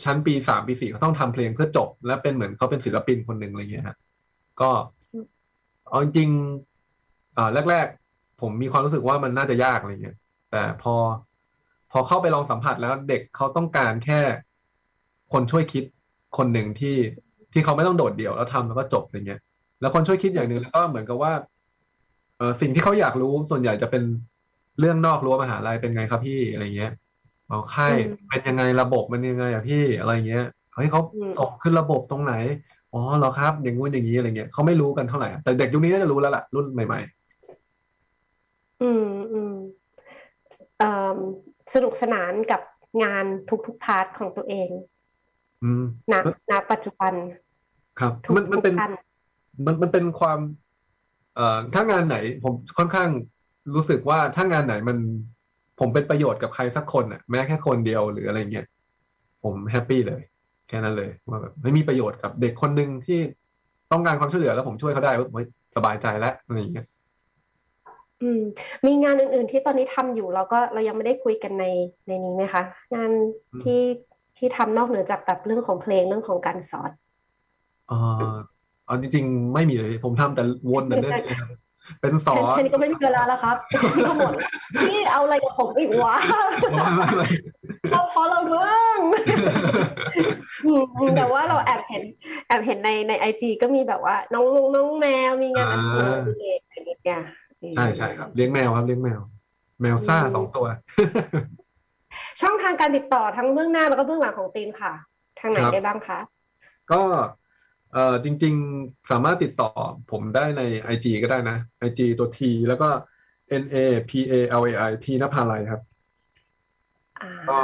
ชั้นปีสามปีสี่เขาต้องทำเพลงเพื่อจบ และเป็นเหมือนเขาเป็นศิลปินคนหนึ่งอะไรเงี้ยฮะ ก็เอาจริงๆอ่าแรก ๆ ผมมีความรู้สึกว่ามันน่าจะยากอะไรเงี้ยแต่พอพอเข้าไปลองสัมผัสแล้วเด็กเขาต้องการแค่คนช่วยคิดคนหนึ่งที่ที่เขาไม่ต้องโดดเดี่ยวแล้วทำแล้วก็จบอะไรเงี้ย แล้วคนช่วยคิดอย่างหนึ่งแล้วก็เหมือนกับว่าเออสิ่งที่เขาอยากรู้ส่วนใหญ่จะเป็นเรื่องนอกรั้วมหาลัยเป็นไงครับพี่อะไรเงี้ยเอาไข้เป็นยังไงระบบมันยังไงอะพี่อะไรเงี้ยเฮ้ยเขาส่งขึ้นระบบตรงไหน อ๋อเหรอครับ อย่างงู้นอย่างนี้อะไรเงี้ยเขาไม่รู้กันเท่าไหร่แต่เด็กยุคนี้ก็จะรู้แล้วล่ะรุ่นใหม่ๆอืมอืมสนุกสนานกับงานทุกๆ part ของตัวเองอืม ณณปัจจุบัน ครับมันมันเป็นมันมันเป็นความ เอ่อถ้างานไหน ผมค่อนข้างรู้สึกว่าถ้างานไหนมัน ผมเป็นประโยชน์กับใครสักคนอะ แม้แค่คนเดียวหรืออะไรเงี้ยผมแฮปปี้เลย แค่นั้นเลยว่าแบบไม่มีประโยชน์กับเด็กคนหนึ่งที่ต้องการความช่วยเหลือแล้วผมช่วยเขาได้ก็สบายใจแล้วอะไรอย่างเงี้ยอืม มีงานอื่น ๆ ที่ตอนนี้ทำอยู่เราก็เรายังไม่ได้คุยกันในในนี้ไหมคะงานที่ที่ทำนอกเหนือจากแบบเรื่องของเพลงเรื่องของการสอนอ่าเอาจริง ๆ ไม่มีเลย ผมทำแต่วนแต่เรื่องเป็นสอนแค่นี้ก็ไม่มีเวลาแล้วครับทั้งหมดนี่เอาอะไรกับผมอีกวะ เราพอเราเรื่องแต่ว่าเราแอบเห็นแอบเห็นในในไอจีก็มีแบบว่า น้องลุงน้องแมวมีงานอะไรอย่างเงี้ยใช่ใช่ครับ เลี้ยงแมวครับเลี้ยงแมว แมวซ่าสองตัว ช่องทางการติดต่อทั้งเบื้องหน้าแล้วก็เบื้องหลังของตีมค่ะ ทางไหนได้บ้างคะ ก็เอ่อจริง ๆ สามารถติดต่อผมได้ใน IG ก็ได้นะ IG ตัว T แล้วก็ N A P A L A I T นภาลัยครับ ก็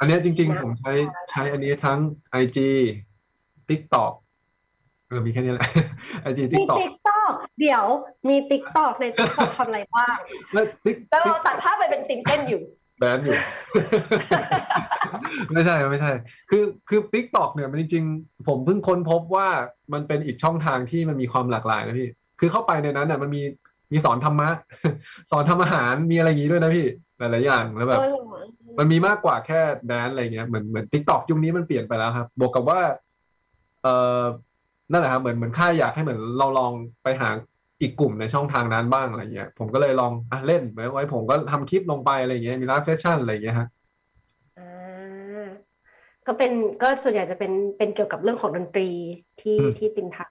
อันนี้จริง ๆ ผมใช้ใช้อันนี้ทั้ง IG TikTok เออมีแค่นี้แหละ IG TikTok ติ๊กต็อกเดี๋ยวมี TikTok ใน TikTok ทำอะไรบ้างแล้วเราตัดภาพไปเป็นติ๊กเต้นอยู่แบนอยู่ ไม่ใช่ไม่ใช่ คือคือ TikTok เนี่ยมันจริงๆ ผมเพิ่งค้นพบว่ามันเป็นอีกช่องทางที่มันมีความหลากหลายนะพี่ คือเข้าไปในนั้นเนี่ยมันมีมีสอนธรรมะ สอนทำอาหารมีอะไรอย่างนี้ด้วยนะพี่ หลายๆอย่างแล้วแบบ มันมีมากกว่าแค่ dance อะไรเงี้ยเหมือนเหมือน TikTok ยุคนี้มันเปลี่ยนไปแล้วครับ บวกกับว่า เอ่อนั่นแหละครับเหมือนเหมือนค่ายอยากให้เหมือนเราลองไปหาอีกกลุ่มในช่องทางนั้นบ้างอะไรเงี้ย ผมก็เลยลองอะเล่นไว้ผมก็ทำคลิปลงไปอะไรเงี้ยมีไลฟ์เซสชั่นอะไรเงี้ยฮะอ่าก็เป็นก็ส่วนใหญ่จะเป็นเป็นเกี่ยวกับเรื่องของดนตรีที่ที่ตินทัก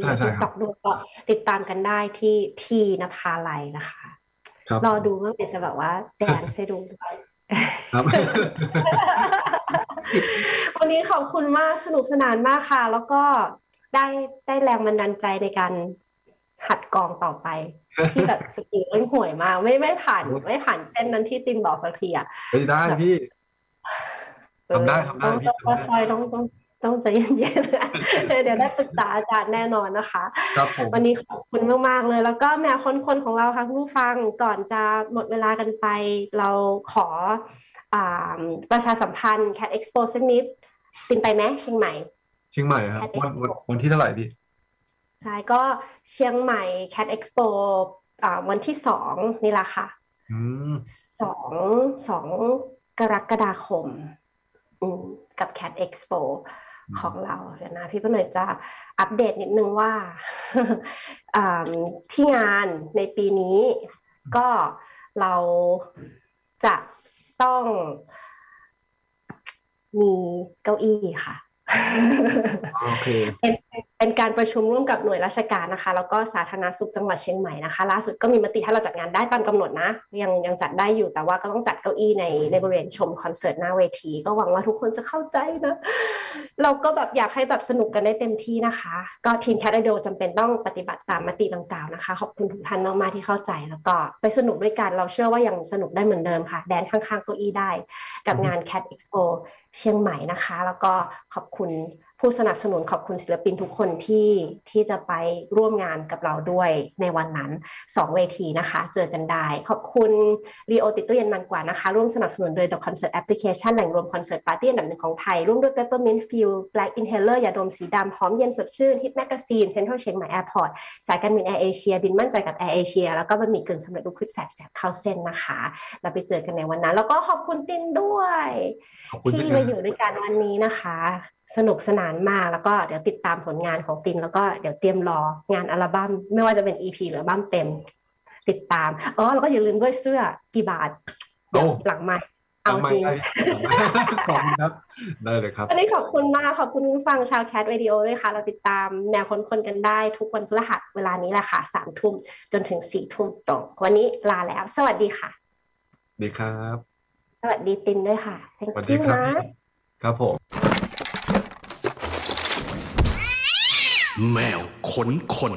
ใช่ใช่ครับด้วยก็ติดตามกันได้ที่ที่นภาลัยนะคะ รอดูว่าเป็นจะแบบว่าแดนให้ดูด้วย วันนี้ขอบคุณมากสนุกสนานมากค่ะ แล้วก็ได้ได้แรงบันดาลใจในการหัดกองต่อไป ที่แบบสกิลเล่นห่วยมากไม่ไม่ผ่านไม่ผ่านเส้นนั้นที่ตินบอกสักทีอะไม่ได้พี่ทำได้ทำได้พี่ต้องคอยต้องต้อง ต้องใจเย็นๆเดี๋ยวได้ปรึกษาอาจารย์แน่นอนนะคะครับผมวันนี้ขอบคุณมากๆเลย แล้วก็แมวคนๆของเราค่ะผู้ฟังก่อนจะหมดเวลากันไป เราขอประชาสัมพันธ์ Cat Expo สักนิดตินไปไหมเชียงใหม่ เชียงใหม่ครับวันวันวันที่เท่าไหร่พี่ใช่ก็เชียงใหม่ Cat Expo วันที่สองนี่แหละค่ะสองสองกรกฎาคมกับ Cat Expo ของเราเดี๋ยวนะพี่ก็หน่อยจะอัปเดตนิดนึงว่าที่งานในปีนี้ก็เราจะต้องมีเก้าอี้ค่ะโอเคเป็น เป็นการประชุมร่วมกับหน่วยราชการนะคะ แล้วก็สาธารณสุขจังหวัดเชียงใหม่นะคะล่าสุดก็มีมติให้เราจัดงานได้ตามกำหนดนะ ยังยังจัดได้อยู่แต่ว่าก็ต้องจัดเก้าอี้ในในบริเวณชมคอนเสิร์ตหน้าเวที ก็หวังว่าทุกคนจะเข้าใจนะเราก็แบบอยากให้แบบสนุกกันได้เต็มที่นะคะ ก็ทีมแคทไอโดจำเป็นต้องปฏิบัติตามมติดังกล่าวนะคะ ขอบคุณทุกท่านมากๆที่เข้าใจแล้วก็ไปสนุกด้วยกันเราเชื่อว่ายังสนุกได้เหมือนเดิมค่ะ แดนข้างๆเก้าอี้ได้ กับงาน Cat Expo เชียงใหม่นะคะ แล้วก็ขอบคุณ ผู้สนับสนุนขอบคุณศิลปินทุกคนที่ที่จะไปร่วมงานกับเราด้วยในวันนั้น2เวทีนะคะ เจอกันได้ ขอบคุณ LEO ติดตู้เย็นมันกว่านะคะ ร่วมสนับสนุนโดย The Concert Application แหล่งรวมคอนเสิร์ตปาร์ตี้อันดับหนึ่งของไทย ร่วมด้วย Peppermint Field Black Inhaler ยาดมสีดำหอมเย็นสดชื่น HIP Magazine Central เชียงใหม่ Airport สายการบินแอร์เอเชียบินมั่นใจกับแอร์เอเชียแล้วก็บะหมี่กึ่งสำเร็จรูปพริกแสบแสบเข้าเส้นนะคะเราไปเจอกันในวันนั้น แล้วก็ขอบคุณตินด้วย ที่มาอยู่ด้วยกันวันนี้นะคะ สนุกสนานมากแล้วก็เดี๋ยวติดตามผลงานของตินแล้วก็เดี๋ยวเตรียมรองานอัลบั้มไม่ว่าจะเป็น EP หรืออัลบั้มเต็ม ติดตามเออแล้วก็อย่าลืมด้วยเสื้อกี่บาทหลังไม้เอาจริงขอบคุณครับได้เลยครับวันนี้ขอบคุณมากขอบคุณผู้ฟังชาวแคทวิดีโอด้วยค่ะ เราติดตามแนวคนคนกันได้ทุกวันพฤหัสเวลานี้แหละค่ะสามทุ่มจนถึงสี่ทุ่มตรงวันนี้ลาแล้ว สวัสดีค่ะ ดีครับ สวัสดีตินด้วยค่ะ thank สวัสดี you ครับนะครับผม แมวขนคน